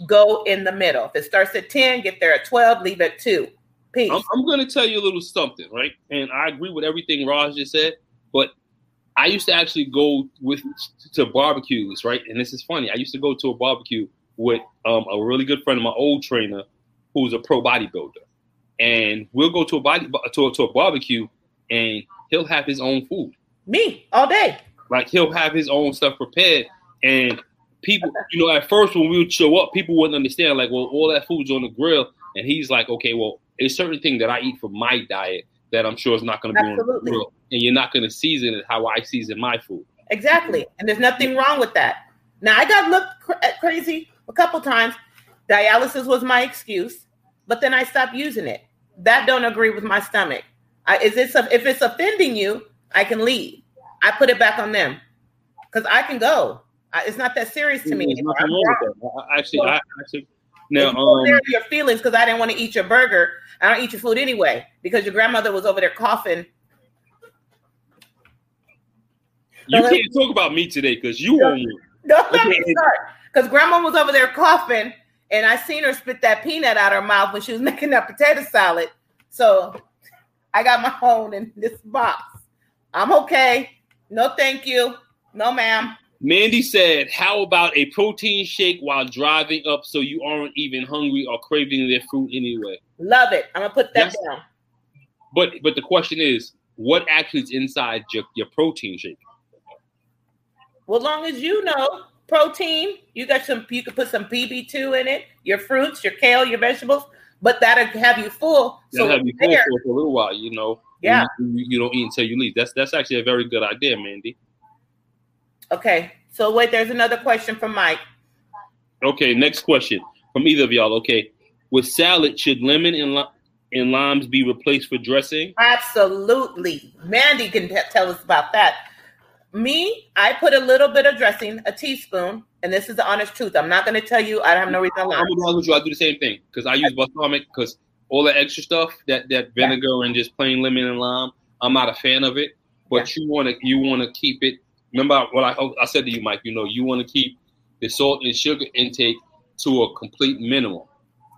Go in the middle. If it starts at 10, get there at 12, leave at 2. Peace. I'm, I'm going to tell you a little something, right? And I agree with everything Roz just said, but I used to actually go with to barbecues, right? And this is funny. I used to go to a barbecue with um, a really good friend of my old trainer who's a pro bodybuilder. And we'll go to a body to a, to a barbecue and he'll have his own food. Me all day. Like he'll have his own stuff prepared. And people, you know, at first when we would show up, people wouldn't understand, like, well, all that food's on the grill. And he's like, okay, well, it's certain thing that I eat for my diet that I'm sure is not going to be on the grill. And you're not going to season it how I season my food. Exactly. And there's nothing wrong with that. Now I got looked cr- uh, crazy a couple times. Dialysis was my excuse, but then I stopped using it. That don't agree with my stomach. I, is it if it's offending you, I can leave. I put it back on them because I can go. I, it's not that serious to me. There's wrong with that. I actually, so, I actually now um, your feelings because I didn't want to eat your burger. I don't eat your food anyway because your grandmother was over there coughing. You can't talk about me today because you own Don't let me *laughs* start. Because grandma was over there coughing, and I seen her spit that peanut out her mouth when she was *laughs* making that potato salad. So I got my own in this box. I'm okay. No, thank you. No, ma'am. Mandy said, "How about a protein shake while driving up, so you aren't even hungry or craving their food anyway?" Love it. I'm gonna put that down. But but the question is, what actually is inside your, your protein shake? Well, long as you know protein, you got some. You can put some PB2 in it. Your fruits, your kale, your vegetables, but that'll have you full. That'll so have you full there, for a little while, you know. Yeah. You, you don't eat until you leave. That's that's actually a very good idea, Mandy. Okay. So wait, there's another question from Mike. Okay, next question from either of y'all. Okay, with salad, should lemon and li- and limes be replaced for dressing? Absolutely. Mandy can t- tell us about that. Me, I put a little bit of dressing, a teaspoon, and this is the honest truth. I'm not going to tell you. I have no reason to lie. I'm honest with you. I do the same thing because I use balsamic because all the extra stuff that that vinegar and just plain lemon and lime, I'm not a fan of it. But you want to you want to keep it. Remember what I oh, I said to you, Mike. You know you want to keep the salt and sugar intake to a complete minimum.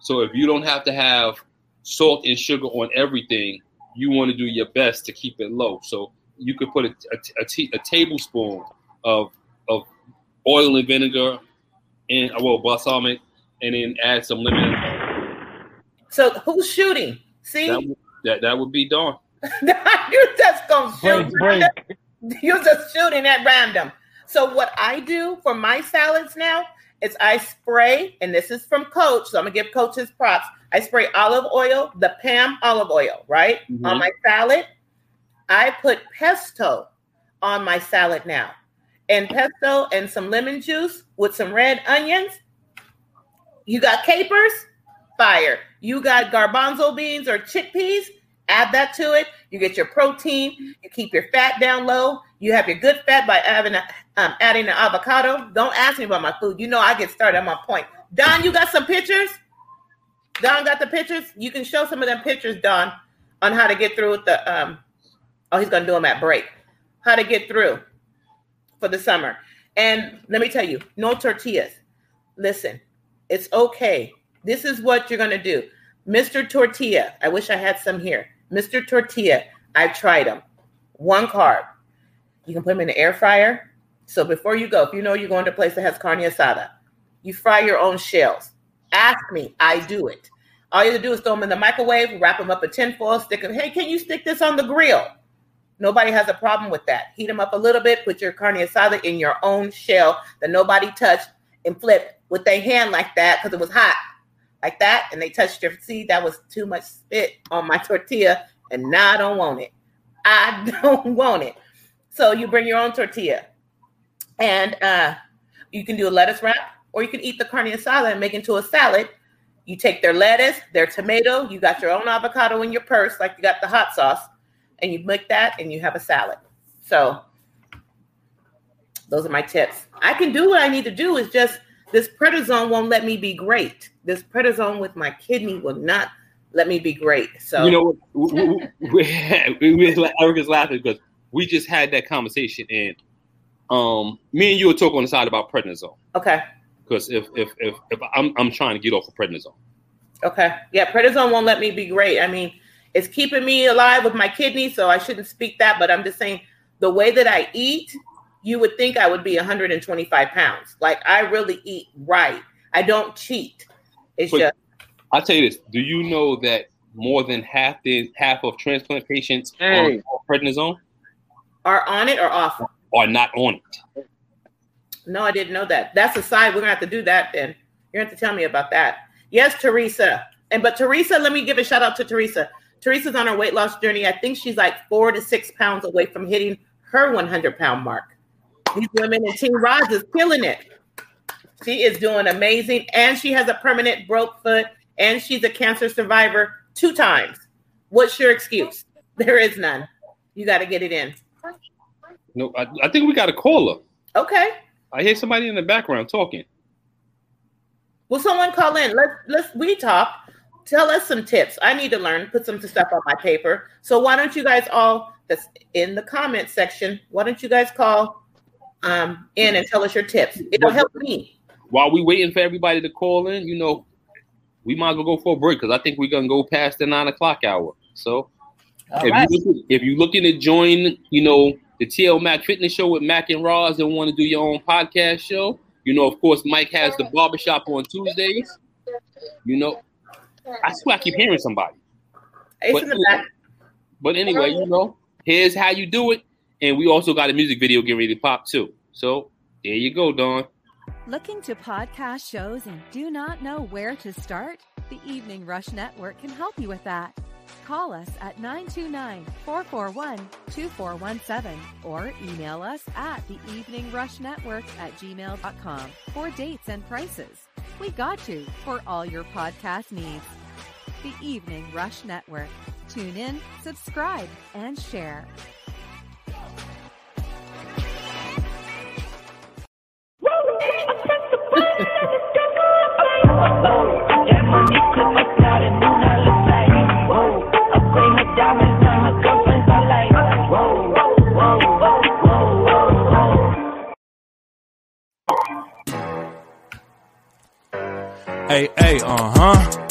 So if you don't have to have salt and sugar on everything, you want to do your best to keep it low. So you could put a, a, a, tea- a tablespoon of of oil and vinegar and well balsamic, and then add some lemon. So who's shooting? See, That would, that, that would be Dawn. *laughs* you just gonna shoot. Break, *laughs* break. You're just shooting at random. So what I do for my salads now is I spray, and this is from Coach, so I'm gonna give Coach his props. I spray olive oil, the Pam olive oil, right, Mhm. on my salad. I put pesto on my salad now, and pesto and some lemon juice with some red onions. You got capers, fire. You got garbanzo beans or chickpeas, add that to it. You get your protein. You keep your fat down low. You have your good fat by having a, um, adding an avocado. Don't ask me about my food. You know I get started on my point. Don, you got some pictures? Don got the pictures. You can show some of them pictures, Don, on how to get through with the. Um, oh, he's gonna do them at break. How to get through for the summer. And let me tell you, no tortillas. Listen, it's okay. This is what you're gonna do, Mr. Tortilla. I wish I had some here. Mr. Tortilla. I've tried them. One carb. You can put them in the air fryer. So before you go, if you know you're going to a place that has carne asada, you fry your own shells. Ask me, I do it. All you have to do is throw them in the microwave, wrap them up in tinfoil, stick them. Hey, can you stick this on the grill? Nobody has a problem with that. Heat them up a little bit, put your carne asada in your own shell that nobody touched, and flip with their hand like that because it was hot, like that, and they touched your seed. That was too much spit on my *laughs* tortilla, and now I don't want it. I *laughs* don't want it. So you bring your own tortilla, and uh, you can do a lettuce wrap, or you can eat the carne asada and make into a salad. You take their lettuce, their tomato, you got your own avocado in your purse, like you got the hot sauce, and you make that, and you have a salad. So those are my tips. I can do what I need to do. Is just this prednisone won't let me be great. This prednisone with my kidney will not let me be great. So You know, we, we, we, *laughs* Erica's laughing because we just had that conversation, and um, me and you were talking on the side about prednisone. okay, Because if if if, if I'm I'm trying to get off of prednisone, okay, yeah, prednisone won't let me be great. I mean, it's keeping me alive with my kidney, so I shouldn't speak that. But I'm just saying the way that I eat, you would think I would be 125 pounds. Like I really eat right. I don't cheat. It's But- just I'll tell you this: Do you know that more than half the half of transplant patients Hey. on prednisone are on it or off. are not on it? No, I didn't know that. That's a side. We're gonna have to do that then. You're gonna have to tell me about that. Yes, Teresa. And but Teresa, let me give a shout out to Teresa. Teresa's on her weight loss journey. I think she's like four to six pounds away from hitting her 100 pound mark. These women in Team Roz is killing it. She is doing amazing, and she has a permanent broke foot, and she's a cancer survivor two times. What's your excuse? *laughs* There is none. You got to get it in. No, I, I think we got a caller. Okay. I hear somebody in the background talking. Will someone call in? Let's let's we talk. Tell us some tips. I need to learn. Put some stuff on my paper. So why don't you guys all that's in the comment section? Why don't you guys call um, in and tell us your tips. It'll help me. While we waiting for everybody to call in, you know, we might as well go for a break because I think we're gonna go past the nine o'clock hour. So All if right. you looking, if you're looking to join, you know, the TL Mac Fitness Show with Mac and Roz and want to do your own podcast show, you know, of course, Mike has the barbershop on Tuesdays. You know, I swear I keep hearing somebody. Ace But- in the back. But anyway, you know, here's how you do it. And we also got a music video getting ready to pop too. So there you go, Don. Looking to podcast shows and do not know where to start? The Evening Rush Network can help you with that. Call us at 929 441 2417 or email us at the Evening Rush Network at gmail.com for dates and prices. We got you for all your podcast needs. The Evening Rush Network. Tune in, subscribe, and share. Hey, hey, uh huh.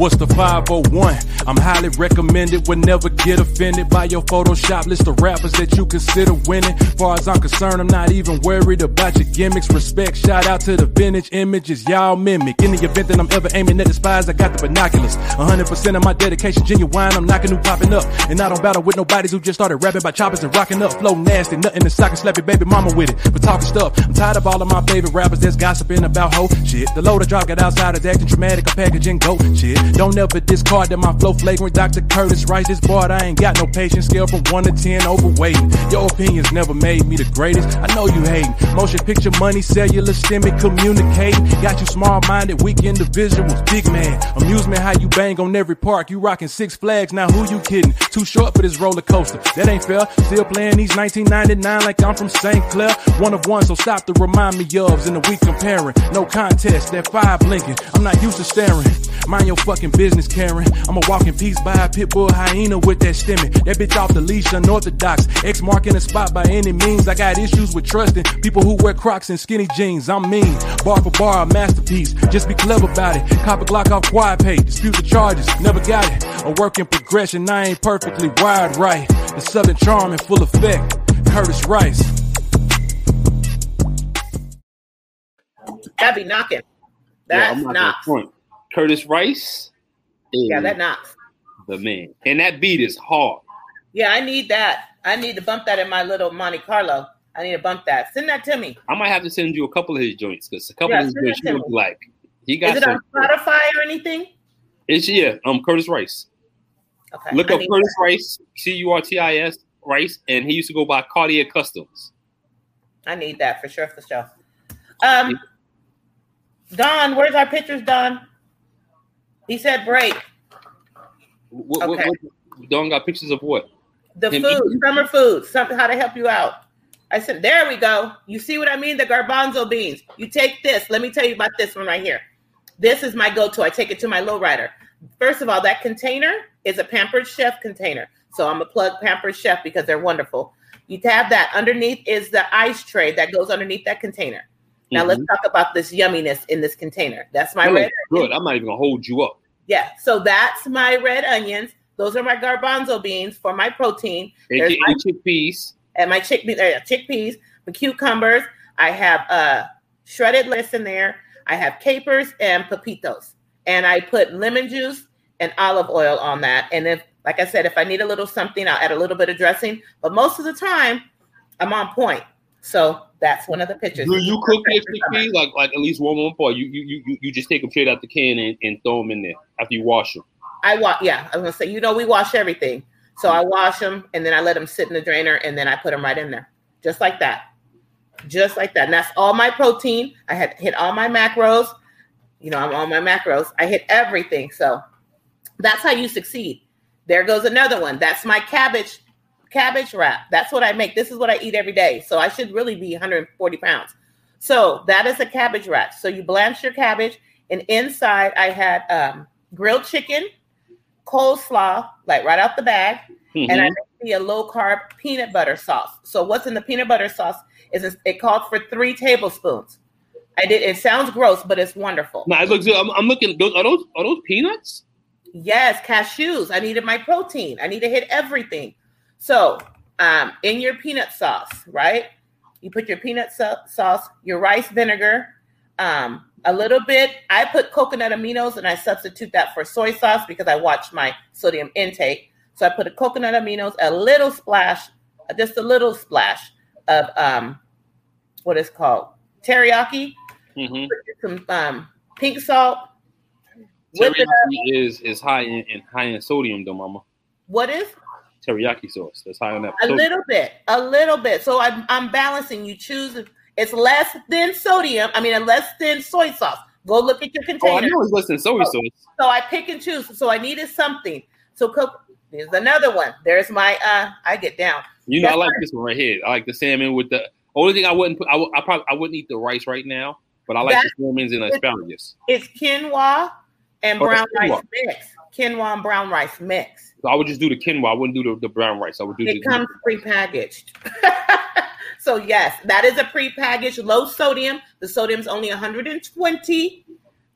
What's the 501? I'm highly recommended. Would never get offended by your Photoshop list of rappers that you consider winning. Far as I'm concerned, I'm not even worried about your gimmicks. Respect, shout out to the vintage images y'all mimic. In the event that I'm ever aiming at the spies, I got the binoculars. 100% of my dedication genuine. I'm knocking who popping up. And I don't battle with nobodies who just started rapping by choppers and rocking up. Flow nasty, nothing in sock and slap your baby mama with it. But talking stuff, I'm tired of all of my favorite rappers that's gossiping about hoe shit. The loader drop got outside of acting traumatic, a packaging go shit. Don't ever discard that my flow flagrant. Dr. Curtis Rice, this board, I ain't got no patience. Scale from 1 to 10, overweight. Your opinions never made me the greatest. I know you hating. Motion picture money, cellular, stemming, communicating. Got you small minded, weak individuals. Big man, amusement, how you bang on every park. You rocking six flags, now who you kidding? Too short for this roller coaster. That ain't fair. Still playing these 1999 like I'm from St. Clair. One of one, so stop to remind me ofs in the week comparing. No contest, that five blinking. I'm not used to staring. Mind your fucking business, Karen. I'm a walking piece by a pit bull hyena with that stimming. That bitch off the leash, unorthodox. X marking a spot by any means. I got issues with trusting people who wear Crocs and skinny jeans. I'm mean. Bar for bar, a masterpiece. Just be clever about it. Cop a Glock off quiet pay. Dispute the charges. Never got it. A work in progression. I ain't perfectly wired right. The southern charm in full effect. Curtis Rice. That be knocking. Yeah, That's I'm not gonna knocks. front. Curtis Rice is Yeah, that knocks. the man. And that beat is hard. Yeah, I need that. I need to bump that in my little Monte Carlo. I need to bump that. Send that to me. I might have to send you a couple of his joints because a couple Yeah, of his joints that you to like. He got Is it on Spotify or anything? It's yeah, um Curtis Rice. Okay. Look I up Curtis Rice, C U R T I S Rice, and he used to go by Cartier Customs. I need that for sure for sure. Um, Don, where's our pictures, Don? He said break. What, what, Okay. what, Don got pictures of what? The Him food, eating? summer food, something how to help you out. I said, there we go. You see what I mean? The garbanzo beans. You take this. Let me tell you about this one right here. This is my go-to. I take it to my lowrider. First of all, that container is a Pampered Chef container. So I'm a plug Pampered Chef because they're wonderful. You have that. Underneath is the ice tray that goes underneath that container. Now let's mm-hmm. talk about this yumminess in this container. That's my That red. good. I'm not even gonna hold you up. Yeah. So that's my red onions. Those are my garbanzo beans for my protein. There's my chickpeas. and my chickpeas, uh, chickpeas, the cucumbers. I have uh, shredded lettuce in there. I have capers and pepitas, and I put lemon juice and olive oil on that. And if, like I said, if I need a little something, I'll add a little bit of dressing. But most of the time, I'm on point. So that's one of the pictures. Do you cook Perfect summer. like like at least one one part? You you you you just take them straight out the can and, and throw them in there after you wash them. I wash. Yeah, I was gonna say. You know, we wash everything. So I wash them and then I let them sit in the drainer and then I put them right in there, just like that, just like that. And that's all my protein. I had hit all my macros. You know, I'm on my macros. I hit everything. So that's how you succeed. There goes another one. That's my cabbage cabbage wrap. That's what I make. This is what I eat every day. So I should really be 140 pounds. So that is a cabbage wrap. So you blanch your cabbage, and inside I had um, grilled chicken, coleslaw, like right out the bag, and I Mhm. be a low carb peanut butter sauce. So what's in the peanut butter sauce is it, called for three tablespoons. I did. It sounds gross, but it's wonderful. Now it looks good. I'm, I'm looking. Those, are those are those peanuts? Yes, cashews. I needed my protein. I need to hit everything. So, um, in your peanut sauce, right? You put your peanut sa- sauce, your rice vinegar, um, a little bit. I put coconut aminos and I substitute that for soy sauce because I watch my sodium intake. So I put a coconut aminos, a little splash, just a little splash of um, what is called teriyaki, Mm-hmm. some um, pink salt. Whip it up. Teriyaki is is high in, in high in sodium, though, Mama. What is? Teriyaki sauce. That's high on that. A sodium. little bit, a little bit. So I'm I'm balancing. You choose. It's less than sodium. I mean, a less than soy sauce. Go look at your container. Oh, I know it's less than soy sauce. So I pick and choose. So I needed something. So cook. There's another one. There's my. uh I get down. You know, I That's like this one right here. I like the salmon with the. Only thing I wouldn't put, I, would- I probably I wouldn't eat the rice right now, but I like That- the salmon and asparagus. It's quinoa and Oh, brown quinoa. rice mix. Quinoa and brown rice mix. So I would just do the quinoa. I wouldn't do the, the brown rice. I would do It the. comes prepackaged. *laughs* so yes, that is a prepackaged low sodium. The sodium's only 120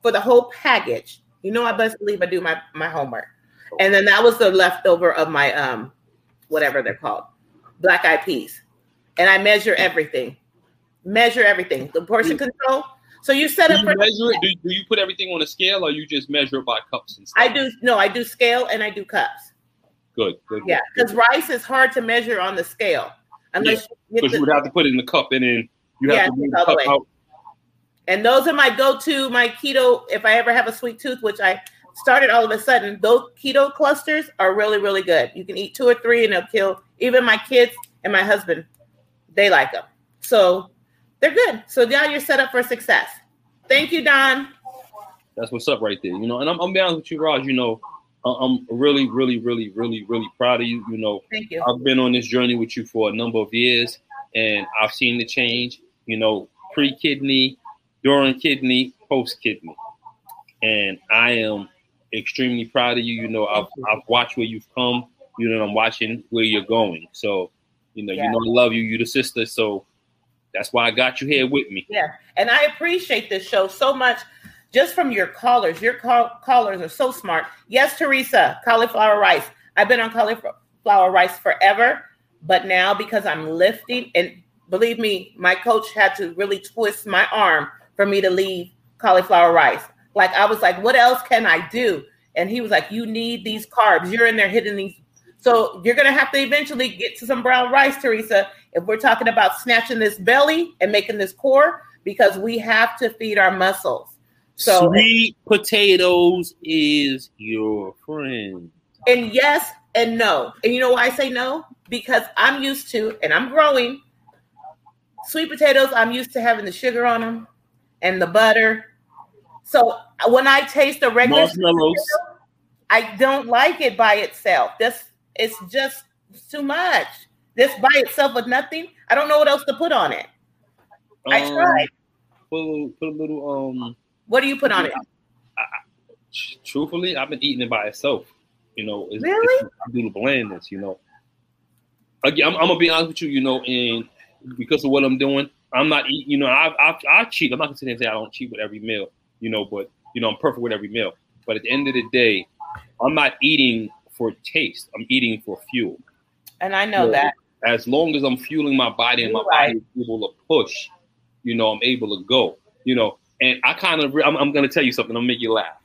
for the whole package. You know, I best believe I do my my homework. And then that was the leftover of my um whatever they're called, black eyed peas. And I measure everything. Measure everything. The portion control. So you set do up you for measure it? Do, do you put everything on a scale, or you just measure it by cups and stuff? I do no, I do scale and I do cups. Good, good. Yeah, because rice is hard to measure on the scale unless you because get you the, would have to put it in the cup, and then you Yeah, have to move the cup out. And those are my go-to, my keto. If I ever have a sweet tooth, which I started all of a sudden, those keto clusters are really, really good. You can eat two or three, and they'll kill even my kids and my husband. They like them, so they're good. So now you're set up for success. Thank you, Don. That's what's up right there. You know, and I'm, I'm be honest with you, Raj. You know, I'm really, really, really, really, really proud of you. You know, Thank you. I've been on this journey with you for a number of years, and I've seen the change. You know, pre-kidney, during kidney, post-kidney, and I am extremely proud of you. You know, I've I've watched where you've come. You know, I'm watching where you're going. So, you know, Yeah. you know, I love you. You're the sister. So that's why I got you here with me. Yeah, and I appreciate this show so much. Just from your callers, your call- callers are so smart. Yes, Teresa, cauliflower rice. I've been on cauliflower rice forever, but now because I'm lifting, and believe me, my coach had to really twist my arm for me to leave cauliflower rice. Like I was like, what else can I do? And he was like, you need these carbs. You're in there hitting these. So you're gonna have to eventually get to some brown rice, Teresa, if we're talking about snatching this belly and making this core, because we have to feed our muscles. So Sweet potatoes is your friend. and yes and no. And you know why I say no? Because I'm used to, and I'm growing. Sweet potatoes, I'm used to having the sugar on them and the butter. So uh, when I taste a regular sweet Marshmallows. potato, I don't like it by itself. This it's just too much. This by itself with nothing. I don't know what else to put on it. I Um, tried. Put a little, put a little um What do you put on it? tr- truthfully, I've been eating it by itself. You know, it's, Really? it's, I do the blandness. You know, again, I'm, I'm gonna be honest with you. You know, and because of what I'm doing, I'm not eating. You know, I I, I cheat. I'm not gonna sit here and say I don't cheat with every meal. You know, but you know, I'm perfect with every meal. But at the end of the day, I'm not eating for taste. I'm eating for fuel. And I know that. As long as I'm fueling my body and my right. body is able to push, you know, I'm able to go. You know, and I kind of, I'm, I'm going to tell you something. I'll make you laugh.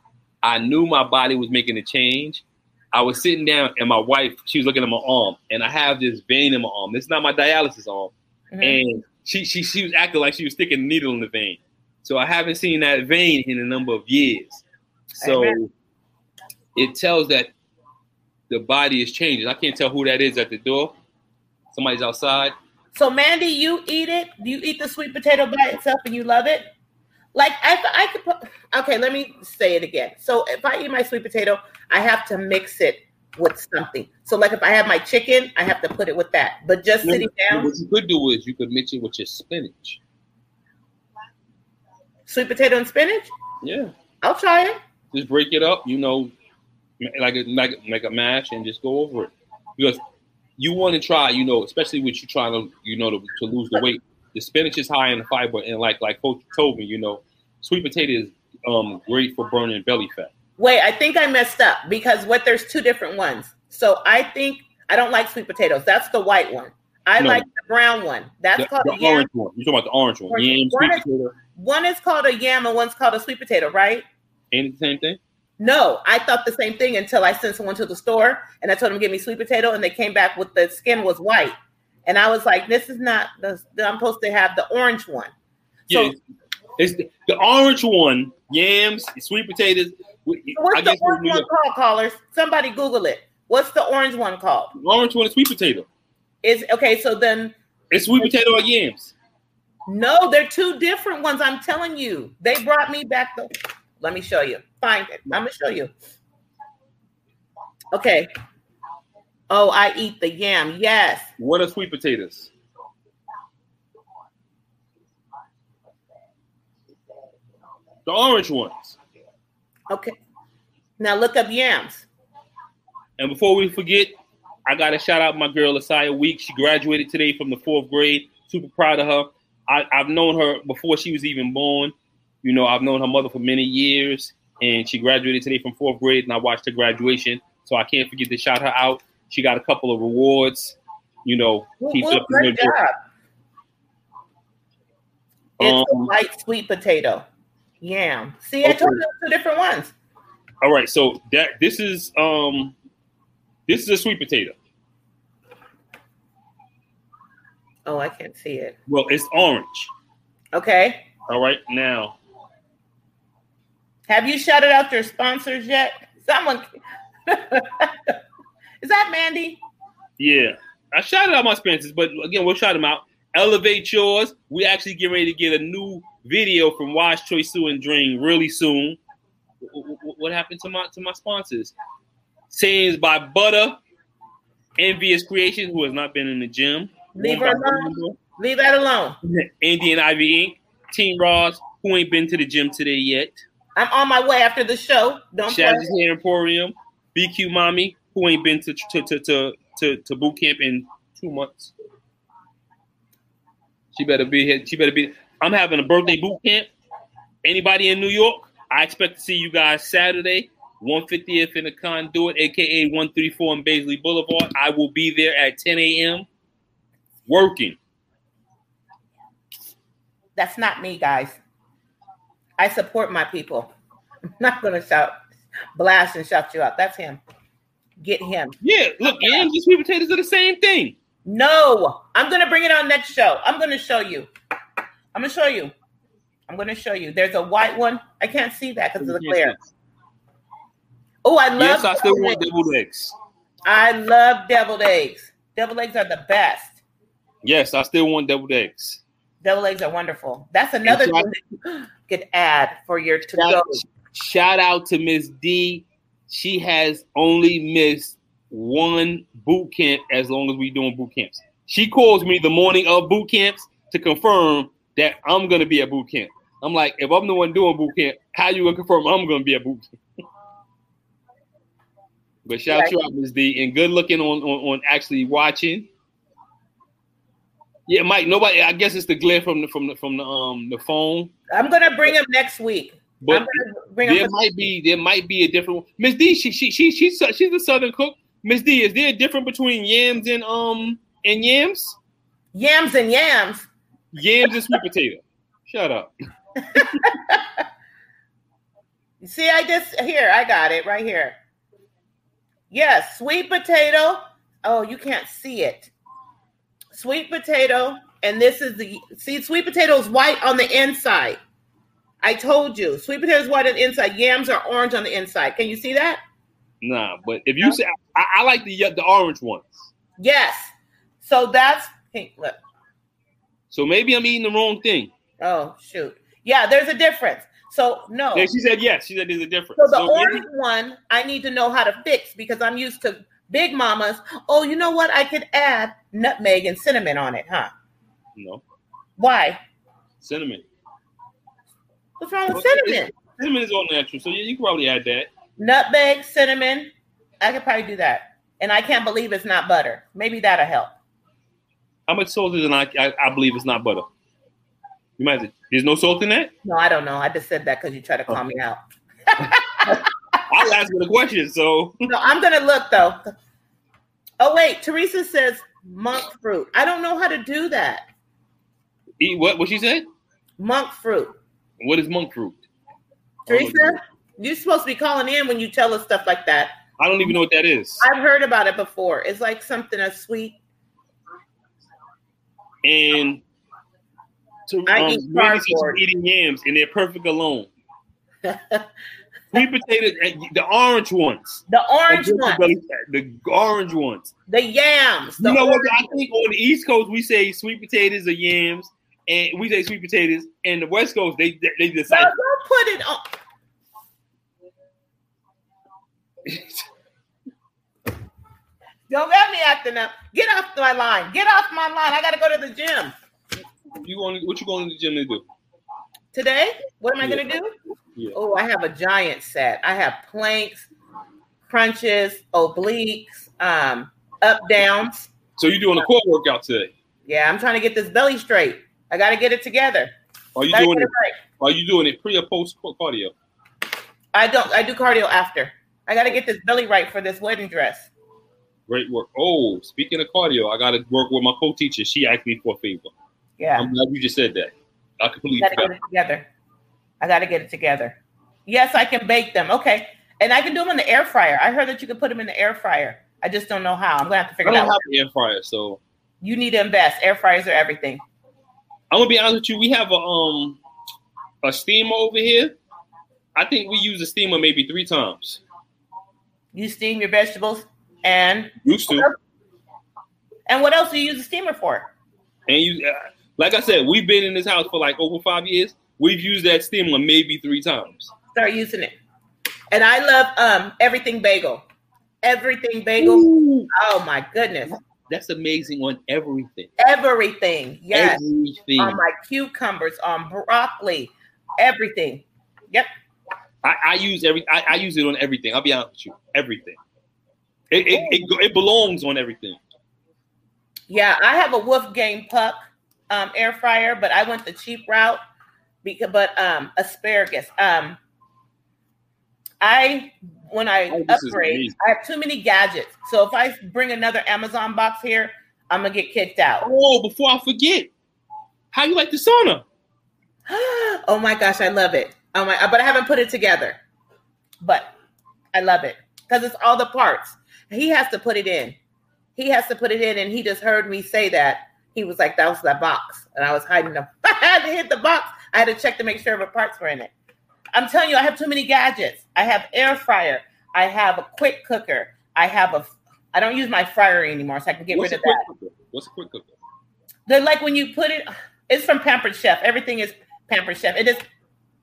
I knew my body was making a change. I was sitting down, and my wife, she was looking at my arm, and I have this vein in my arm. This is not my dialysis arm, Mhm. and she, she, she was acting like she was sticking a needle in the vein. So I haven't seen that vein in a number of years. So Amen. it tells that the body is changing. I can't tell who that is at the door. Somebody's outside. So Mandy, you eat it? Do you eat the sweet potato by itself and you love it? Like I, I could put. Okay, let me say it again. So if I eat my sweet potato, I have to mix it with something. So like if I have my chicken, I have to put it with that. But just sitting down, What you could do is you could mix it with your spinach. sweet potato and spinach. Yeah, I'll try it. just break it up. You know, like a like, like a mash, and just go over it. Because you want to try, you know, especially with you trying to, you know, to, to lose the weight. The spinach is high in the fiber, and like like Coach told me, you know, sweet potato is um great for burning belly fat. Wait, I think I messed up because what there's two different ones. So I think I don't like sweet potatoes. That's the white one. I No. like the brown one. That's The, called the yam. orange one. You're talking about the orange one. Yam, One sweet is- potato. One is called a yam and one's called a sweet potato, right? Ain't it the same thing? No, I thought the same thing until I sent someone to the store and I told them to give me sweet potato and they came back with the skin was white. And I was like, this is not the I'm supposed to have the orange one. So Yeah, it's the, the orange one. Yams, sweet potatoes. what's I the orange one called, callers? Somebody Google it. What's the orange one called? the orange one is sweet potato. Is okay, so then It's sweet potato or yams. no, they're two different ones. I'm telling you. They brought me back the let me show you. Find it. I'm gonna show you. Okay. Oh, I eat the yam. Yes. What are sweet potatoes? The orange ones. Okay. Now look up yams. And before we forget, I got to shout out my girl Asaya Week. She graduated today from the fourth grade. Super proud of her. I, I've known her before she was even born. You know, I've known her mother for many years, and she graduated today from fourth grade, and I watched her graduation. So I can't forget to shout her out. She got a couple of rewards. You know, Woo, keep it up good job. It's a Um, white sweet potato. Yam. See, I told you two different ones. All right, so that this is um this is a sweet potato. Oh, I can't see it. Well, it's orange. Okay. All right, now Have you shouted out your sponsors yet? Someone. *laughs* Is that Mandy? Yeah, I shouted out my sponsors, but again, we'll shout them out. Elevate yours. We actually get ready to get a new video from Wise Choice Sue and Dream really soon. Wh- wh- What happened to my to my sponsors? Sayings by Butter, Envious Creation, who has not been in the gym. Leave her alone. Leave that alone. *laughs* Indian Ivy Inc. Team Roz, who ain't been to the gym today yet. I'm on my way after the show. Don't. Shazzy's Hair Emporium, BQ Mommy, who ain't been to to to to, to, to boot camp in two months. She better be here. She better be. I'm having a birthday boot camp. Anybody in New York? I expect to see you guys Saturday, 150th in the Conduit, aka 134 on Baisley Boulevard. I will be there at 10 a.m. working. That's not me, guys. I support my people. *laughs* I'm not going to shout, blast, and shout you out. That's him. Get him. Yeah, look, yams and sweet potatoes are the same thing. No, I'm going to bring it on next show. I'm going to show you. I'm going to show you. I'm going to show you. There's a white one. I can't see that because of the glare. Oh, I love. Yes, I still deviled want eggs. deviled eggs. I love deviled eggs. Deviled eggs are the best. Yes, I still want deviled eggs. Deviled eggs are wonderful. That's another shout- thing that you could add for your to go. Shout, out to Miss D. She has only missed one boot camp as long as we're doing boot camps. She calls me the morning of boot camps to confirm that I'm gonna be at boot camp. I'm like, if I'm the one doing boot camp, how you gonna confirm I'm gonna be at boot camp? *laughs* but shout Right. you out, Miss D, and good looking on, on on actually watching. Yeah, Mike. Nobody. I guess it's the glare from the from the from the um the phone. I'm gonna bring him next week. But I'm gonna bring him. there might be there might be a different one. Miss D. She she she she's she's a Southern cook. Miss D, is there a difference between yams and um and yams? yams and yams. Yams and sweet potato. Shut up. You *laughs* see, I just here, I got it right here. Yes, sweet potato. Oh, you can't see it. Sweet potato, and this is the see, sweet potato is white on the inside. I told you, sweet potato is white on the inside. Yams are orange on the inside. Can you see that? Nah, but if you say I, I like the the orange ones, Yes. So that's pink. Look. so maybe I'm eating the wrong thing. Oh shoot. Yeah, there's a difference. So no. Yeah, she said yes. She said there's a difference. So the So maybe- orange one, I need to know how to fix because I'm used to big mamas. Oh, you know what? I could add nutmeg and cinnamon on it, huh? no Why? cinnamon. What's wrong with cinnamon? Cinnamon is all natural, so you, you can probably add that. Nutmeg, cinnamon. I could probably do that. and I can't believe it's not butter. Maybe that'll help. How much salt is in? I, I I believe it's not butter. You might. Have, there's no salt in that. No, I don't know. I just said that because you try to call oh. me out. *laughs* I was asking the question, so No, I'm gonna look though. Oh wait, Teresa says monk fruit. I don't know how to do that. eat what? What she said? Monk fruit. What is monk fruit? Teresa, you're supposed to be calling in when you tell us stuff like that. I don't even know what that is. I've heard about it before. It's like something a sweet. And to I um, eat Randy said she's cardboard. eating yams, and they're perfect alone. *laughs* Sweet potatoes, the orange ones. The orange The one, belly fat, The orange ones. the yams. The you know what? I think on the East Coast we say sweet potatoes or yams, and we say sweet potatoes. And the West Coast they they, they No, decide. don't put it on. Don't let me acting up. Get off my line. Get off my line. I gotta go to the gym you going? What you going to the gym to do? Today. What am I Yeah. gonna do? Yeah. Oh, I have a giant set. I have planks, crunches, obliques, um, up downs. So you're doing a core workout today? Yeah, I'm trying to get this belly straight. I got to get it together. Are you doing it? it right. Are you doing it pre or post cardio? I don't. I do cardio after. I got to get this belly right for this wedding dress. Great work. Oh, speaking of cardio, I got to work with my co-teacher. She asked me for a favor. Yeah, I'm glad you just said that. I completely got to get forgot. it together. I got to get it together. Yes, I can bake them. Okay, and I can do them in the air fryer. I heard that you can put them in the air fryer. I just don't know how. I'm gonna have to figure I don't it have out. an air fryer, so You need to invest. Air fryers are everything. I'm gonna be honest with you. We have a um a steamer over here. I think we use a steamer maybe three times. You steam your vegetables, and Used to, and what else do you use the steamer for? and you uh, like I said, we've been in this house for like over five years. We've used that steamer maybe three times. Start using it. And I love um everything bagel. Everything bagel. Ooh, Oh my goodness. that's amazing on everything. Everything. Yes. Everything. On my cucumbers, on broccoli, everything. Yep. I, I use every. I, I use it on everything. I'll be honest with you. Everything. It it, it, it belongs on everything. Yeah, I have a Wolfgang Puck um, air fryer, but I went the cheap route because but um asparagus. Um I when I Oh, upgrade. I have too many gadgets. So if I bring another Amazon box here, I'm gonna get kicked out. Oh, before I forget, how you like the sauna? *gasps* oh my gosh, I love it. Oh my, but I haven't put it together. But I love it because it's all the parts. He has to put it in. He has to put it in, and he just heard me say that. He was like, "That was that box," and I was hiding them. *laughs* I had to hit the box. I had to check to make sure the parts were in it. I'm telling you, I have too many gadgets. I have air fryer. I have a quick cooker. I have a. I don't use my fryer anymore, so I can get What's rid of that. cooker? What's a quick cooker? They're like when you put it, *sighs* it's from Pampered Chef. Everything is Pampered Chef. It just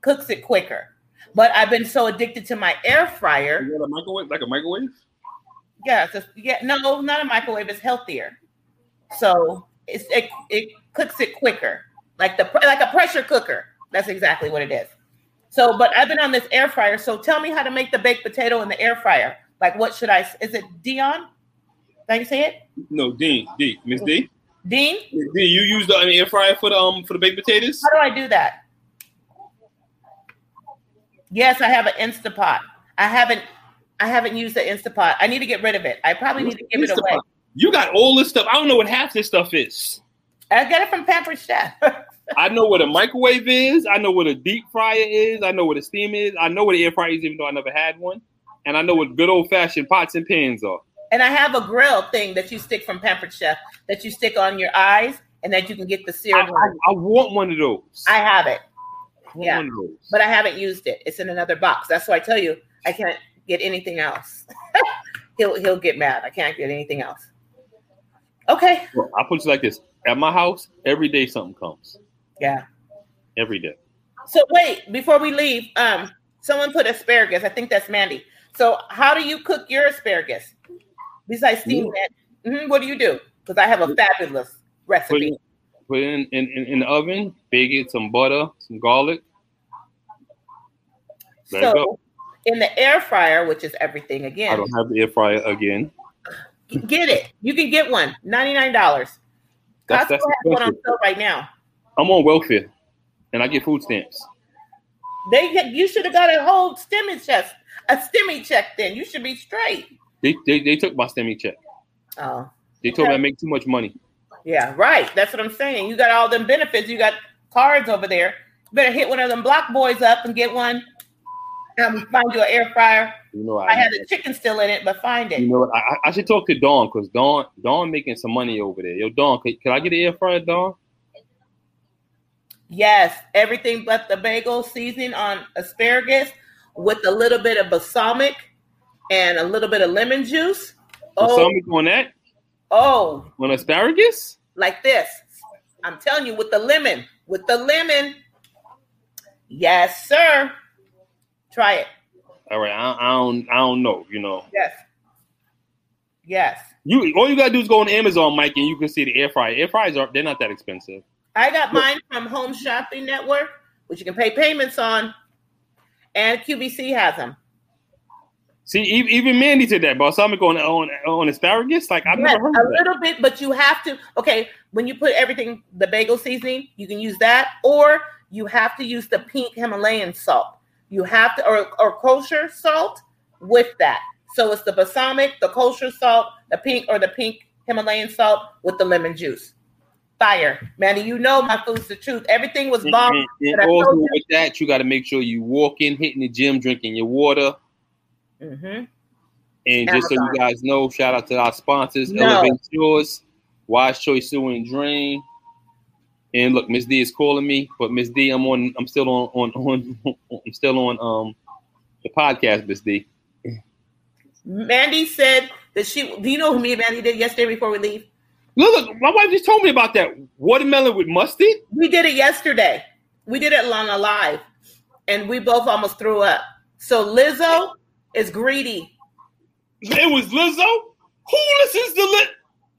cooks it quicker. But I've been so addicted to my air fryer. Is that a microwave? Like a microwave? Yeah, it's yeah, no, not a microwave. It's healthier. So it it cooks it quicker, like the like a pressure cooker. That's exactly what it is. So, but I've been on this air fryer. So tell me how to make the baked potato in the air fryer. Like, what should I? Is it Dion? Did I say it? No, Dean. D. Miss D. Dean? D. You use the air fryer for the um for the baked potatoes? How do I do that? Yes, I have an Instapot. I haven't I haven't used the Instapot. I need to get rid of it. I probably need to give it away. You got all this stuff. I don't know what half this stuff is. I got it from Pampered Chef. *laughs* I know what a microwave is. I know what a deep fryer is. I know what a steam is. I know what an air fryer is, even though I never had one. And I know what good old fashioned pots and pans are. and I have a grill thing that you stick from Pampered Chef that you stick on your eyes and that you can get the I, I. I want one of those. I have it, I yeah. one of those. but I haven't used it. It's in another box. That's why I tell you I can't get anything else. *laughs* he'll he'll get mad. I can't get anything else. Okay. Well, I put it like this: at my house, every day something comes. Yeah. Every day. So wait, before we leave, um, someone put asparagus. I think that's Mandy. So how do you cook your asparagus besides steaming it? Mhm, what do you do? Because I have a fabulous Put recipe. it, put it in, in, in, in the oven, bake it, some butter, some garlic. Let So in the air fryer, which is everything again. I don't have the air fryer again. Get it. You can get one. Ninety nine dollars. That's- Costco that's has one on sale right now. I'm on welfare, and I get food stamps. They you should have got a whole stimmy check, a stimmy check. Then you should be straight. They they, they took my stimmy check. Oh, They told me I make too much money. yeah, right. That's what I'm saying. You got all them benefits. You got cards over there. You better hit one of them block boys up and get one. Um, find you an air fryer. You know, I had the chicken still in it, but find it. You know what? I, I- I should talk to Dawn because Dawn Dawn making some money over there. Yo, Dawn, can, can I get an air fryer, Dawn? Yes, everything but the bagel seasoning on asparagus with a little bit of balsamic and a little bit of lemon juice. Oh, Balsamic on that oh, on asparagus. like this. I'm telling you, with the lemon, with the lemon. Yes, sir. Try it. All right, I, I don't I don't know. You know, Yes. Yes. you all you gotta do is go on Amazon, Mike, and you can see the air fryer. Air fryers are they're not that expensive. I got mine from Home Shopping Network, which you can pay payments on, and QVC has them. See, even Mandy did that balsamic on on on asparagus. Like I've Yes, never heard a little bit, but you have to. Okay, when you put everything, the bagel seasoning, you can use that, or you have to use the pink Himalayan salt. You have to, or or kosher salt with that. So it's the balsamic, the kosher salt, the pink, or the pink Himalayan salt with the lemon juice. Fire, Manny. You know my food's the truth. Everything was bomb. And, and I also with that, you got to make sure you walk in, hitting the gym, drinking your water. Mm-hmm. And just so you guys know, shout out to our sponsors, No. Elevate Shores, Wise Choice Sewer and Drain. And look, Miss D is calling me, but Miss D, I'm on. I'm still on on on. *laughs* I'm still on um the podcast, Miss D. Mandy said that she. Do you know who me and Mandy did yesterday before we leave? Look, look, my wife just told me about that watermelon with mustard. We did it yesterday. We did it on a live, and we both almost threw up. So Lizzo is greedy. It was Lizzo. Who listens to Lit?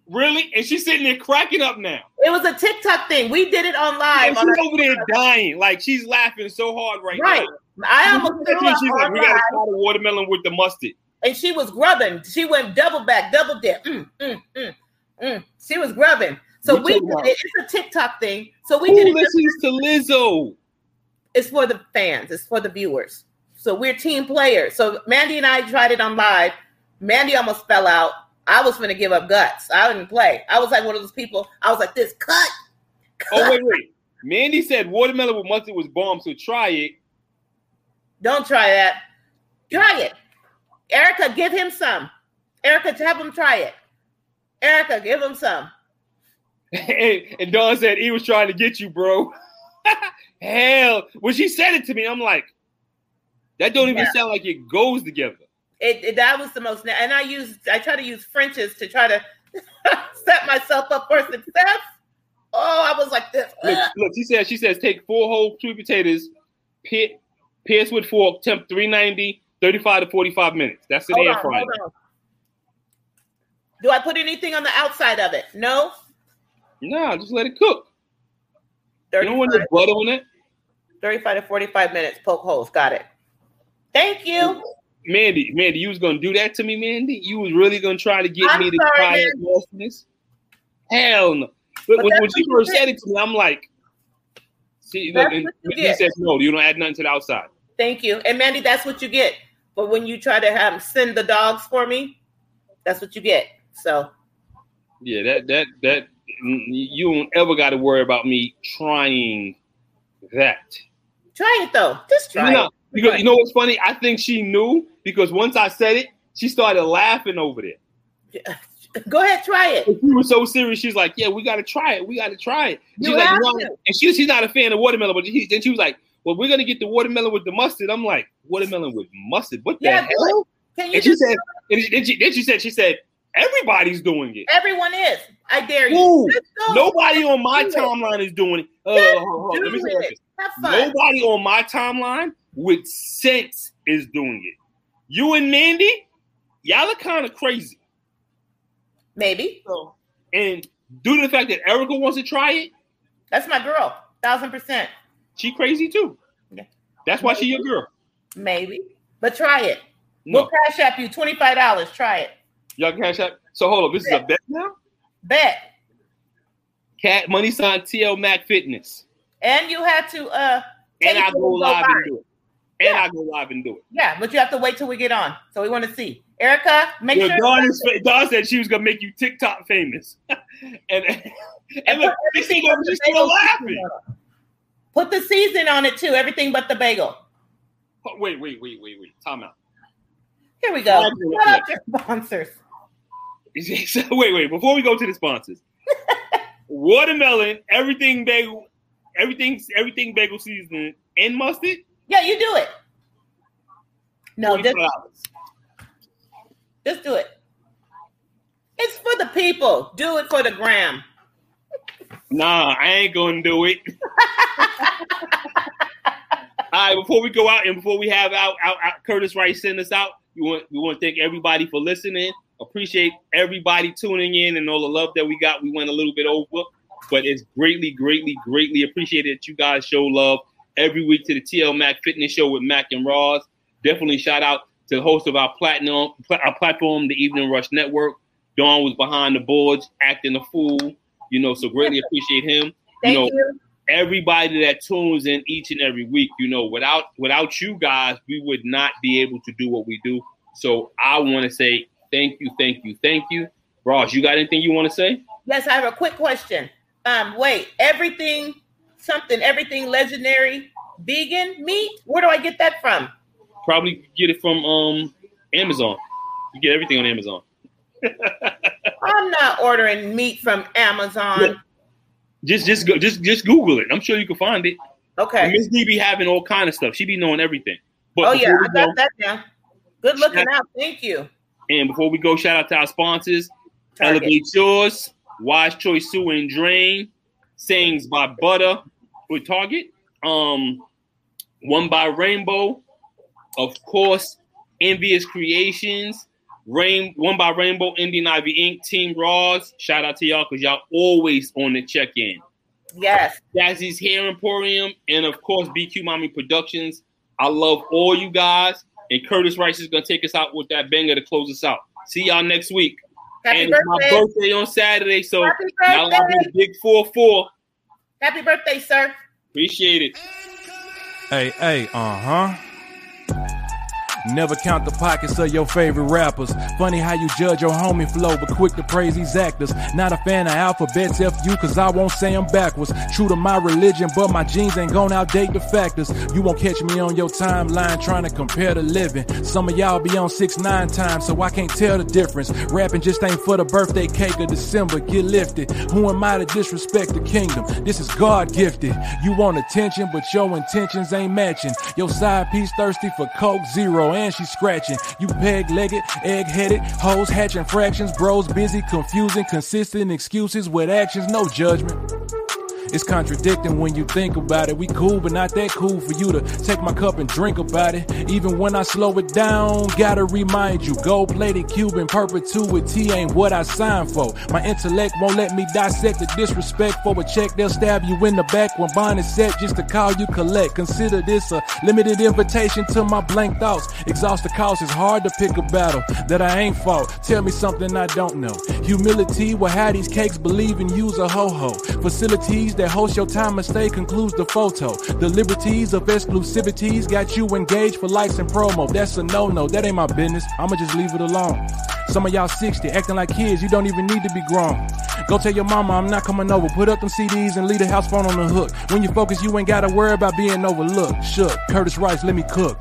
Really? And she's sitting there cracking up now. It was a TikTok thing. We did it on live. On she's our- over there dying. Like she's laughing so hard right, right. now. I almost threw up She's like, we got to try the watermelon with the mustard. and she was grubbing. She went double back, double dip. Mm, mm, mm, mm. She was grubbing. So We it. It's a TikTok thing. So we Who did it. listens to Lizzo? It's for the fans. It's for the viewers. So we're team players. So Mandy and I tried it on live. Mandy almost fell out. I was going to give up guts. I didn't play. I was like one of those people. I was like this. Cut. Oh wait, wait. Mandy said watermelon with mustard was bomb, so try it. Don't try that. Try it. Erica, give him some. Erica, have him try it. Erica, give him some. *laughs* and, and Dawn said he was trying to get you, bro. *laughs* Hell, when she said it to me, I'm like, that don't even Yeah. sound like it goes together. It, it- that was the most. And I use. I try to use French's to try to *laughs* set myself up for success. Oh, I was like this. Look, look, she says she says take four whole sweet potatoes, pit pierce with fork, temp 390, 35 to 45 minutes. That's the air fryer. Do I put anything on the outside of it? No. Nah, just let it cook. You don't want the butter on it. 35 to 45 minutes. Poke holes. Got it. Thank you. Mandy, Mandy, you was gonna do that to me, Mandy? You was really gonna try to get I'm me to sorry, try. Hell no. But But when, when she you first said it to me, I'm like, see, look, and you he says no, you don't add nothing to the outside. Thank you. And Mandy, that's what you get. But when you try to have send the dogs for me, that's what you get. So Yeah, that that that mm, you don't ever got to worry about me trying that. try it though. Just try No, it. because you know what's funny? I think she knew because once I said it, she started laughing over there. *laughs* Go ahead, try it. And she was so serious. She's like, "Yeah, we got to try it. We got to try it." She's You like, "No." and she, she's not a fan of watermelon, but he, then she was like, "Well, we're gonna get the watermelon with the mustard." I'm like, "Watermelon with mustard? What the Yeah, hell?" Can you And she said, and she- then she, then she said, "She said everybody's doing it. everyone is. I dare you. Ooh, Nobody on my timeline is doing it. Uh, hold hold on. Let me do it like it. this. Have fun. Nobody on my timeline with sense is doing it. You and Mandy, y'all are kind of crazy. Maybe. And due to the fact that Erica wants to try it, That's my girl. Thousand percent. she crazy too. Yeah. That's why she your girl. Maybe. But try it. No, We'll cash app you $25. Try it. Y'all cash app. So hold on. This is a bet now. Bet. Cat money sign TL Mac Fitness. And you had to uh And I go live by. and do it. And Yeah. I go live and do it. Yeah, but you have to wait till we get on. So we want to see. Erica, make Yo, sure Dawn, is, Dawn said she was gonna make you TikTok famous. *laughs* and and, And look, put she everything the she's still bagel laughing. seasoning on it. Put the season on it too. Everything but the bagel. Oh, Wait, wait, wait, wait, wait. Time out. Here we go. Shout out your sponsors. *laughs* So, wait, wait. Before we go to the sponsors, *laughs* watermelon, everything bagel, everything, everything bagel seasoning and mustard. Yeah, you do it. No, just, just do it. It's for the people. Do it for the gram. Nah, I ain't gonna do it. *laughs* All right, before we go out and before we have out, out, out Curtis Wright send us out, we want we want to thank everybody for listening. Appreciate everybody tuning in and all the love that we got. We went a little bit over, but it's greatly, greatly, greatly appreciated that you guys show love every week to the TL Mac Fitness Show with Mac and Roz. Definitely shout out to the host of our platinum our platform, the Evening Rush Network. Dawn was behind the boards acting a fool, you know, so greatly appreciate him. *laughs* Thank you know, you. everybody that tunes in each and every week. You know, without without you guys, we would not be able to do what we do. So I want to say thank you, thank you, thank you. Roz, you got anything you want to say? Yes, I have a quick question. Um, wait, everything, something, everything legendary vegan meat. Where do I get that from? Probably get it from um Amazon. You get everything on Amazon. *laughs* *laughs* I'm not ordering meat from Amazon. Just just go just just Google it. I'm sure you can find it. Okay. Miss D be having all kind of stuff. She be knowing everything. But Oh yeah, I got go- that down. Good looking out. Thank you. And before we go, shout out to our sponsors. Target. Elevate Yours, Wise Choice Sewer and Drain, Sayings by Butter with Target, um, One by Rainbow, of course, Envious Creations, Rain One by Rainbow, Indian Ivy Inc., Team Roz. Shout out to y'all because y'all always on the check-in. Yes. Jazzy's Hair Emporium, and of course BQ Mommy Productions. I love all you guys. And Curtis Rice is gonna take us out with that banger to close us out. See y'all next week. Happy and it's my birthday. birthday on Saturday, so Happy now I'll be birthday. big four four. Happy birthday, sir. Appreciate it. Hey, hey, uh huh. Never count the pockets of your favorite rappers. Funny how you judge your homie flow, but quick to praise these actors. Not a fan of alphabets, F you, cause I won't say 'em backwards. True to my religion, but my genes ain't gonna outdate the factors. You won't catch me on your timeline trying to compare the living. Some of y'all be on 6 9 times, so I can't tell the difference. Rapping just ain't for the birthday cake of December. Get lifted. Who am I to disrespect the kingdom? This is God gifted. You want attention, but your intentions ain't matching. Your side piece thirsty for Coke Zero, and she scratching. You peg legged, egg headed, hoes hatching fractions, bros busy, confusing, consistent excuses with actions, no judgment. It's contradicting when you think about it. We cool, but not that cool for you to take my cup and drink about it. Even when I slow it down, gotta remind you, gold plated Cuban perpetuity ain't what I signed for. My intellect won't let me dissect the disrespect for a check. They'll stab you in the back when bond is set just to call you collect. Consider this a limited invitation to my blank thoughts. Exhaust the cause it's hard to pick a battle that I ain't fought. Tell me something I don't know. Humility will have these cakes believe in you's a ho ho. Facilities that host your time and stay concludes the photo. The liberties of exclusivities got you engaged for likes and promo. That's a no no. That ain't my business. I'ma just leave it alone. Some of y'all 60 acting like kids. You don't even need to be grown. Go tell your mama I'm not coming over. Put up them CDs and leave the house phone on the hook. When you focus, you ain't gotta worry about being overlooked. Shook. Curtis Rice, let me cook.